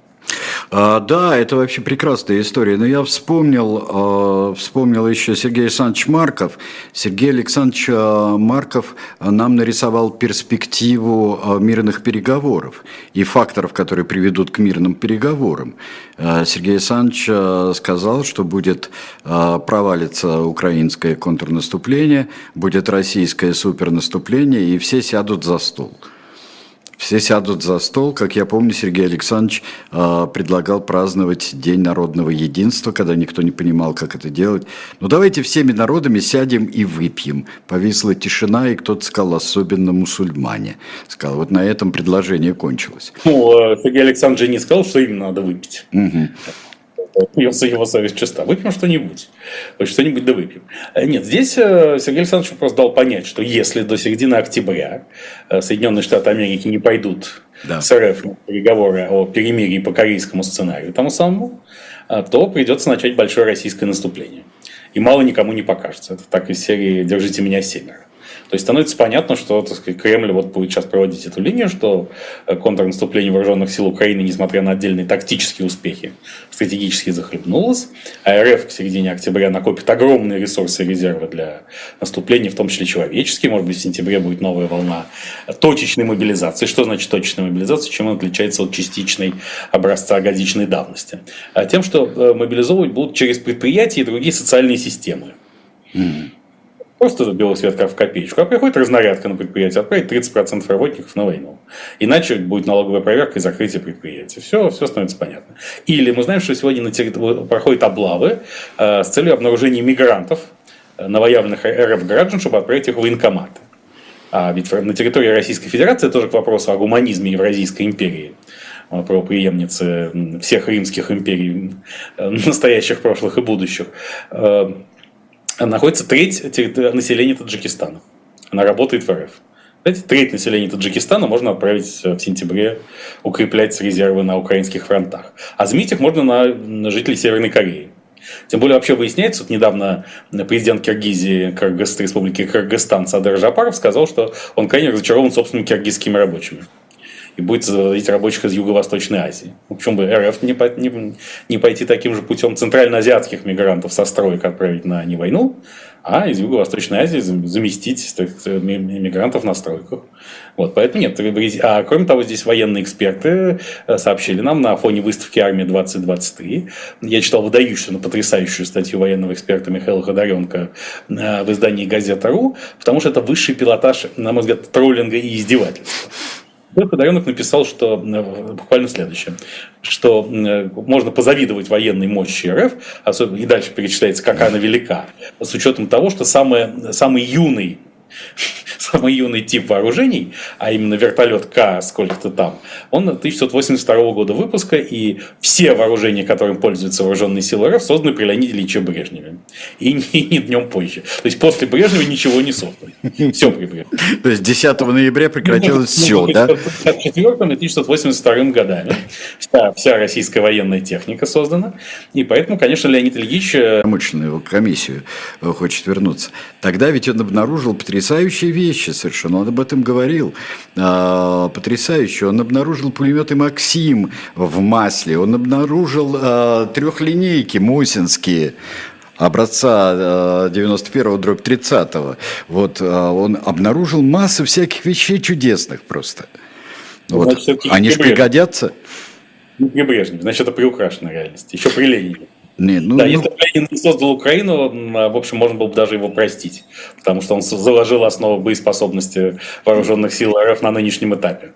А, да, это вообще прекрасная история. Но я вспомнил, а, вспомнил еще Сергей Александрович Марков. Сергей Александрович а, Марков нам нарисовал перспективу а, мирных переговоров и факторов, которые приведут к мирным переговорам. А, Сергей Александрович а, сказал, что будет а, провалиться украинское контрнаступление, будет российское супернаступление, и все сядут за стол все сядут за стол. Как я помню, Сергей Александрович э, предлагал праздновать День народного единства, когда никто не понимал, как это делать. Ну, давайте всеми народами сядем и выпьем. Повисла тишина, и кто-то сказал, особенно мусульмане. Сказал, вот на этом предложение кончилось. Ну, Сергей Александрович не сказал, что им надо выпить. Угу его, его совесть чиста. Выпьем что-нибудь. Хоть что-нибудь да выпьем. Э, нет, здесь э, Сергей Александрович просто дал понять, что если до середины октября э, Соединенные Штаты Америки не пойдут да. с РФ на переговоры о перемирии по корейскому сценарию тому самому, то придется начать большое российское наступление. И мало никому не покажется. Это так из серии «Держите меня семеро». То есть становится понятно, что так сказать, Кремль вот будет сейчас проводить эту линию, что э, контрнаступление вооруженных сил Украины, несмотря на отдельные тактические успехи, стратегически захлебнулось. А РФ к середине октября накопит огромные ресурсы и резервы для наступления, в том числе человеческие. Может быть, в сентябре будет новая волна точечной мобилизации. Что значит точечная мобилизация? Чем она отличается от частичной образца годичной давности? А тем, что э, мобилизовывать будут через предприятия и другие социальные системы. Mm-hmm. Просто белый свет в копеечку. А приходит разнарядка на предприятие, отправить 30% работников на войну. Иначе будет налоговая проверка и закрытие предприятия. Все, все становится понятно. Или мы знаем, что сегодня на территории проходят облавы э, с целью обнаружения мигрантов, э, новоявленных РФ граждан, чтобы отправить их в военкоматы. А ведь на территории Российской Федерации тоже к вопросу о гуманизме Евразийской империи э, про преемницы всех римских империй, э, настоящих, прошлых и будущих, находится треть населения Таджикистана. Она работает в РФ. Знаете, треть населения Таджикистана можно отправить в сентябре укреплять резервы на украинских фронтах. А заменить их можно на, на жителей Северной Кореи. Тем более вообще выясняется, вот недавно президент Киргизии, Кыргыз, Республики Кыргызстан Садыр Жапаров сказал, что он крайне разочарован собственными киргизскими рабочими и будет заводить рабочих из Юго-Восточной Азии. Ну, почему бы РФ не, не, не пойти таким же путем центральноазиатских мигрантов со строек отправить на не войну, а из Юго-Восточной Азии заместить так, мигрантов на стройках. Вот, поэтому нет. А кроме того, здесь военные эксперты э, сообщили нам на фоне выставки «Армия 2023». Я читал выдающую, но потрясающую статью военного эксперта Михаила Ходоренко э, в издании «Газета.ру», потому что это высший пилотаж, на мой взгляд, троллинга и издевательства. Подоренок написал, что буквально следующее, что можно позавидовать военной мощи РФ, особенно и дальше перечисляется, какая она велика, с учетом того, что самый, самый юный самый юный тип вооружений, а именно вертолет К сколько-то там, он 1982 года выпуска, и все вооружения, которым пользуются вооруженные силы РФ, созданы при Леониде Ильиче Брежневе. И не, не днем позже. То есть после Брежнева ничего не создано. Все при Брежневе. То есть 10 ноября прекратилось все, да? В 1984 1982 годами вся, вся российская военная техника создана. И поэтому, конечно, Леонид Ильич... Промышленную комиссию хочет вернуться. Тогда ведь он обнаружил потрясающие вещи совершенно. Он об этом говорил. А, потрясающе. Он обнаружил пулеметы «Максим» в масле. Он обнаружил а, трехлинейки мусинские образца 91-го, дробь 30-го. Вот, а, он обнаружил массу всяких вещей чудесных просто. Вот. Значит, Они же пригодятся. Не при Брежневе, значит, это приукрашенная реальность. Еще при Ленине. Не, ну, да, ну... если бы Ленин не создал Украину, в общем, можно было бы даже его простить, потому что он заложил основу боеспособности вооруженных сил РФ на нынешнем этапе.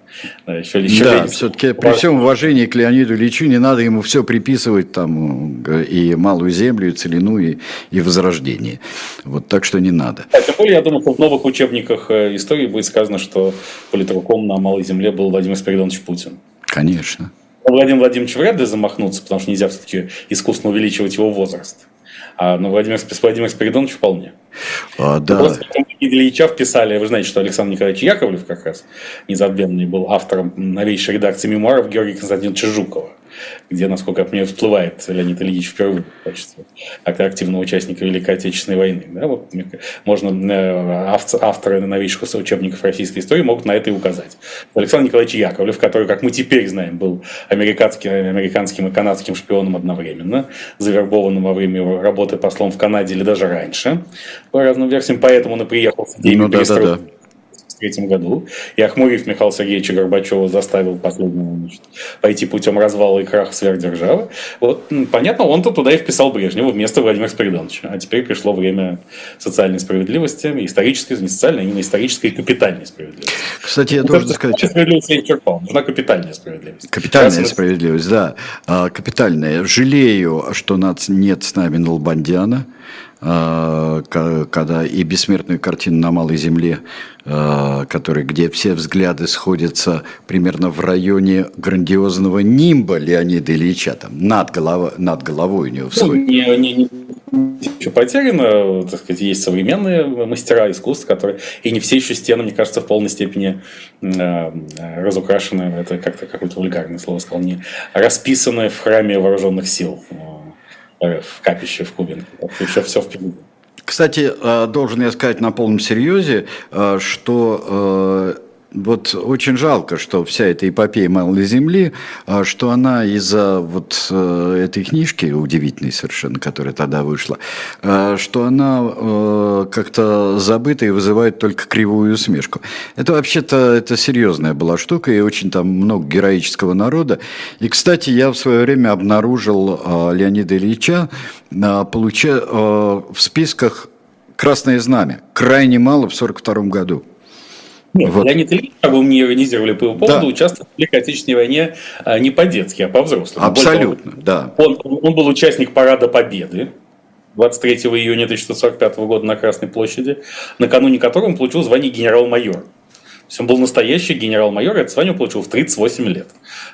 Еще, еще да, Ленин... все-таки при всем уважении к Леониду Ильичу не надо ему все приписывать там и малую землю, и целину, и, и возрождение. Вот так что не надо. А, тем более, я думаю, что в новых учебниках э, истории будет сказано, что политруком на малой земле был Владимир Спиридонович Путин. Конечно. Владимир Владимирович вряд ли замахнуться, потому что нельзя все-таки искусственно увеличивать его возраст. А ну, Владимир, Владимир Спиридонович вполне. А, да. Просто Ильича вписали, вы знаете, что Александр Николаевич Яковлев как раз незабвенный был автором новейшей редакции мемуаров Георгия Константиновича Жукова где, насколько понимаю, всплывает Леонид Ильич впервые в качестве активного участника Великой Отечественной войны. Да, вот, можно, э, авторы новейших учебников российской истории могут на это и указать. Александр Николаевич Яковлев, который, как мы теперь знаем, был американским, американским и канадским шпионом одновременно, завербованным во время его работы послом в Канаде или даже раньше, по разным версиям, поэтому он и приехал с идеей ну, да, да, да 1993 году, и Ахмурив Михаила Сергеевича Горбачева заставил последнего значит, пойти путем развала и краха сверхдержавы. Вот, понятно, он-то туда и вписал Брежнева вместо Владимира Спиридоновича. А теперь пришло время социальной справедливости, исторической, не социальной, а именно исторической и капитальной справедливости. Кстати, я ну, должен сказать... Справедливость я черпал. Нужна капитальная справедливость. Капитальная Раз справедливость, да. А, капитальная. Жалею, что нет с нами Налбандяна. А, когда и бессмертную картину на Малой Земле, а, который, где все взгляды сходятся примерно в районе грандиозного нимба Леонида Ильича, там, над, голова, над головой у него. Ну, не, не, не, еще потеряно, так сказать, есть современные мастера искусства, которые, и не все еще стены, мне кажется, в полной степени э, разукрашены, это как-то какое-то вульгарное слово сказал, не расписаны в храме вооруженных сил в капище в Кубинке. Еще все впереди. Кстати, э, должен я сказать на полном серьезе, э, что э, вот очень жалко, что вся эта эпопея Малой Земли, а, что она из-за вот э, этой книжки, удивительной совершенно, которая тогда вышла, а, что она э, как-то забыта и вызывает только кривую усмешку. Это вообще-то это серьезная была штука, и очень там много героического народа. И, кстати, я в свое время обнаружил а, Леонида Ильича получа, в списках «Красное знамя». Крайне мало в 1942 году. Нет, вот. Леонид Ильич, как бы мне иронизировали по его поводу, да. участвовал в Великой Отечественной войне а, не по-детски, а по-взрослому. Абсолютно, того, да. Он, он был участник Парада Победы 23 июня 1945 года на Красной площади, накануне которого он получил звание генерал-майор есть он был настоящий генерал-майор, и это звание получил в 38 лет.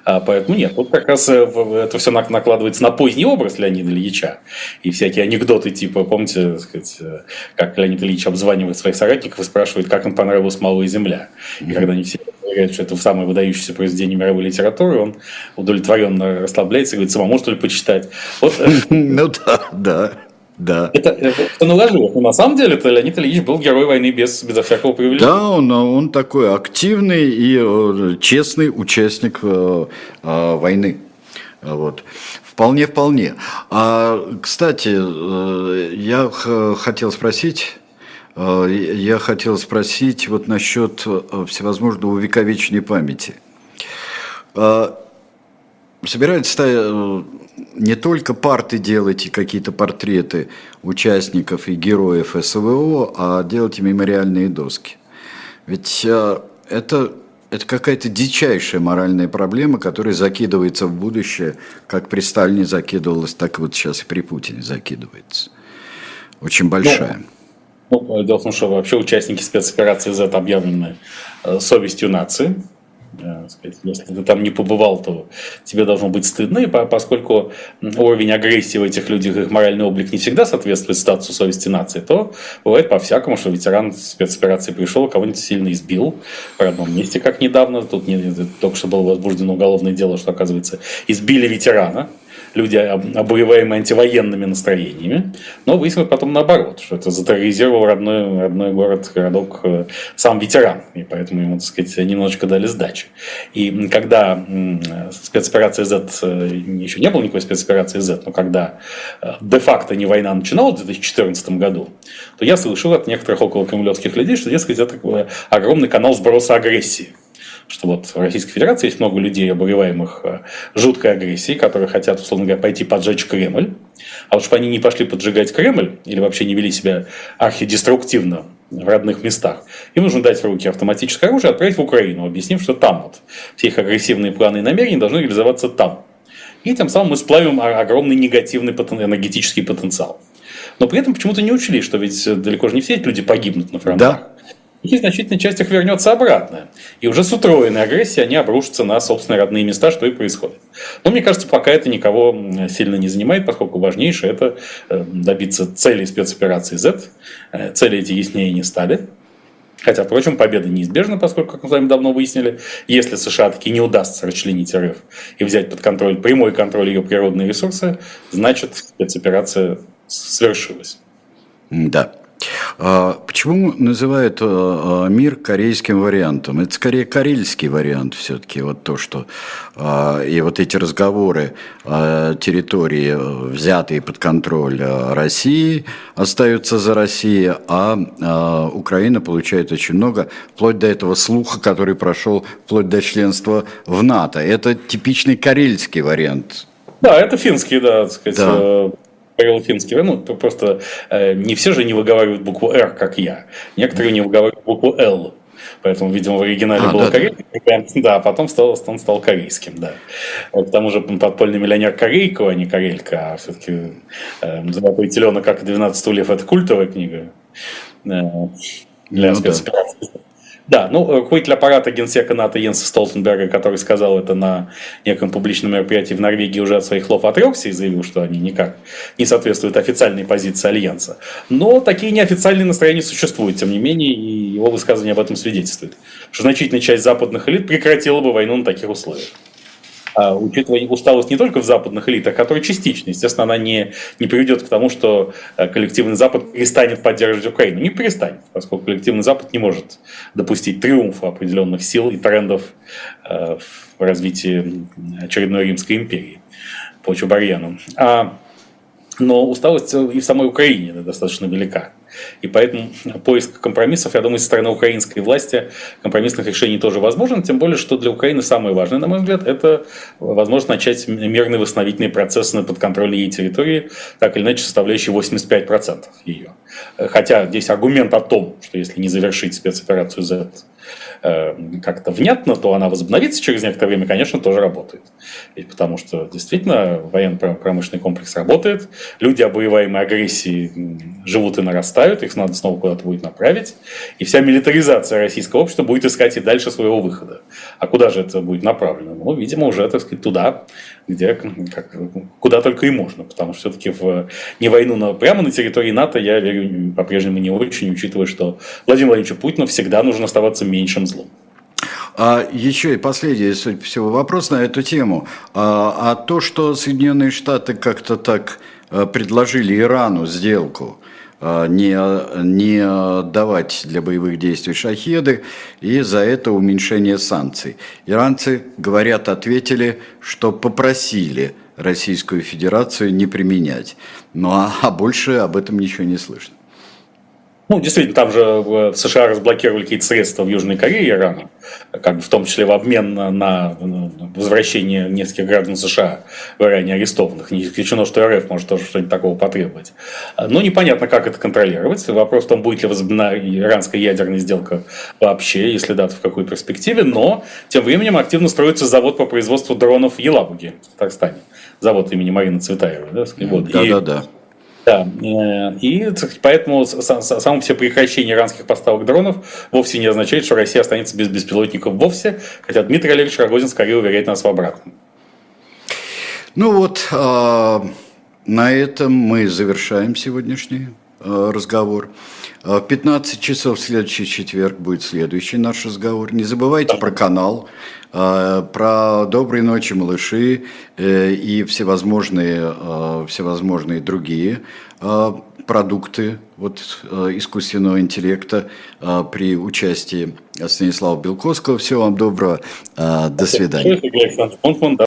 А, поэтому нет, вот как раз э, это все накладывается на поздний образ Леонида Ильича. И всякие анекдоты, типа, помните, сказать, э, как Леонид Ильич обзванивает своих соратников и спрашивает, как им понравилась «Малая земля». И когда они все говорят, что это самое выдающееся произведение мировой литературы, он удовлетворенно расслабляется и говорит, самому что ли почитать. Вот. Ну да, да. Да. Это, это наложилось. Но на самом деле это Леонид Ильич был герой войны без, безо всякого появления. Да, он, он такой активный и э, честный участник э, э, войны. Вот. Вполне, вполне. А, кстати, э, я хотел спросить, э, я хотел спросить вот насчет э, всевозможного увековечения памяти. Собирается не только парты делать и какие-то портреты участников и героев СВО, а делать мемориальные доски. Ведь э, это это какая-то дичайшая моральная проблема, которая закидывается в будущее, как при Сталине закидывалась, так вот сейчас и при Путине закидывается. Очень большая. Ну, ну, дело в том, что вообще участники спецоперации Z объявлены э, совестью нации. Э, если ты там не побывал, то тебе должно быть стыдно, и поскольку уровень агрессии в этих людях, их моральный облик не всегда соответствует статусу совести нации, то бывает по-всякому, что ветеран спецоперации пришел, кого-нибудь сильно избил в родном месте, как недавно, тут не, только что было возбуждено уголовное дело, что, оказывается, избили ветерана, люди, обуреваемые антивоенными настроениями, но выяснилось потом наоборот, что это затерроризировал родной, родной город, городок э, сам ветеран, и поэтому ему, так сказать, немножечко дали сдачи. И когда спецоперация Z, э, еще не было никакой спецоперации Z, но когда э, де-факто не война начиналась в 2014 году, то я слышал от некоторых около кремлевских людей, что, дескать, это огромный канал сброса агрессии что вот в Российской Федерации есть много людей, обуреваемых э, жуткой агрессией, которые хотят, условно говоря, пойти поджечь Кремль. А вот чтобы они не пошли поджигать Кремль или вообще не вели себя архидеструктивно в родных местах, им нужно дать в руки автоматическое оружие и отправить в Украину, объяснив, что там вот все их агрессивные планы и намерения должны реализоваться там. И тем самым мы сплавим огромный негативный энергетический потенциал. Но при этом почему-то не учли, что ведь далеко же не все эти люди погибнут на фронтах. Да и значительная часть их вернется обратно. И уже с утроенной агрессией они обрушатся на собственные родные места, что и происходит. Но мне кажется, пока это никого сильно не занимает, поскольку важнейшее это э, добиться цели спецоперации Z. Э, цели эти яснее не стали. Хотя, впрочем, победа неизбежна, поскольку, как мы с вами давно выяснили, если США таки не удастся расчленить РФ и взять под контроль, прямой контроль ее природные ресурсы, значит, спецоперация свершилась. Да. А почему называют э, э, мир корейским вариантом? Это скорее карельский вариант все-таки, вот то, что а, и вот эти разговоры о территории, э, взятые под контроль России, остаются за Россией, а, а Украина получает очень много, вплоть до этого слуха, который прошел вплоть до членства в НАТО. Это типичный карельский вариант. Да, это финский, да, так сказать, да финский, ну, просто э, не все же не выговаривают букву «Р», как я. Некоторые не выговаривают букву «Л». Поэтому, видимо, в оригинале а, было да, корейским, да, а потом стал, он стал корейским, да. Вот, к тому же подпольный миллионер Корейкова, а не Карелька, а все-таки э, «Золотой теленок, как 12 стульев» – это культовая книга э, для ну, спецопераций. Да. Да, ну, руководитель аппарата генсека НАТО Йенса Столтенберга, который сказал это на неком публичном мероприятии в Норвегии, уже от своих слов отрекся и заявил, что они никак не соответствуют официальной позиции Альянса. Но такие неофициальные настроения существуют, тем не менее, и его высказывание об этом свидетельствует. Что значительная часть западных элит прекратила бы войну на таких условиях. А, учитывая усталость не только в западных элитах, которая частично, естественно, она не, не приведет к тому, что э, коллективный Запад перестанет поддерживать Украину. Не перестанет, поскольку коллективный Запад не может допустить триумфа определенных сил и трендов э, в развитии очередной Римской империи по Чубарьяну. А, но усталость и в самой Украине достаточно велика. И поэтому поиск компромиссов, я думаю, со стороны украинской власти компромиссных решений тоже возможен, тем более, что для Украины самое важное, на мой взгляд, это возможность начать мирный восстановительный процесс на подконтрольной ей территории, так или иначе составляющий 85% ее. Хотя здесь аргумент о том, что если не завершить спецоперацию Z Э, как-то внятно, то она возобновится через некоторое время, конечно, тоже работает. Ведь потому что действительно военно-промышленный комплекс работает, люди, обоеваемые агрессией, живут и нарастают, их надо снова куда-то будет направить, и вся милитаризация российского общества будет искать и дальше своего выхода. А куда же это будет направлено? Ну, видимо, уже, так сказать, туда, где, как, куда только и можно, потому что все-таки в не войну на, прямо на территории НАТО я верю по-прежнему не очень, учитывая, что Владимир Владимировичу Путину всегда нужно оставаться меньшим злом. А еще и последний, судя по всему, вопрос на эту тему. А, а то, что Соединенные Штаты как-то так э, предложили Ирану сделку, не, не давать для боевых действий шахеды, и за это уменьшение санкций. Иранцы, говорят, ответили, что попросили Российскую Федерацию не применять. Ну а, а больше об этом ничего не слышно. Ну, действительно, там же в США разблокировали какие-то средства в Южной Корее и Ирану, как бы в том числе в обмен на, возвращение нескольких граждан США в Иране арестованных. Не исключено, что РФ может тоже что-нибудь такого потребовать. Но непонятно, как это контролировать. Вопрос в том, будет ли возобновлена иранская ядерная сделка вообще, если да, то в какой перспективе. Но тем временем активно строится завод по производству дронов в Елабуге, в Татарстане. Завод имени Марины Цветаевой. Да, вот. да, да, да. Да, э, и поэтому само все прекращение иранских поставок дронов вовсе не означает, что Россия останется без беспилотников вовсе, хотя Дмитрий Олегович Рогозин скорее уверяет нас в обратном. Ну вот, а, на этом мы завершаем сегодняшний а, разговор. В 15 часов в следующий четверг будет следующий наш разговор. Не забывайте про канал, а, про «Доброй ночи, малыши» э, и всевозможные, а, всевозможные другие а, продукты вот, искусственного интеллекта при участии Станислава Белковского. Всего вам доброго. До свидания.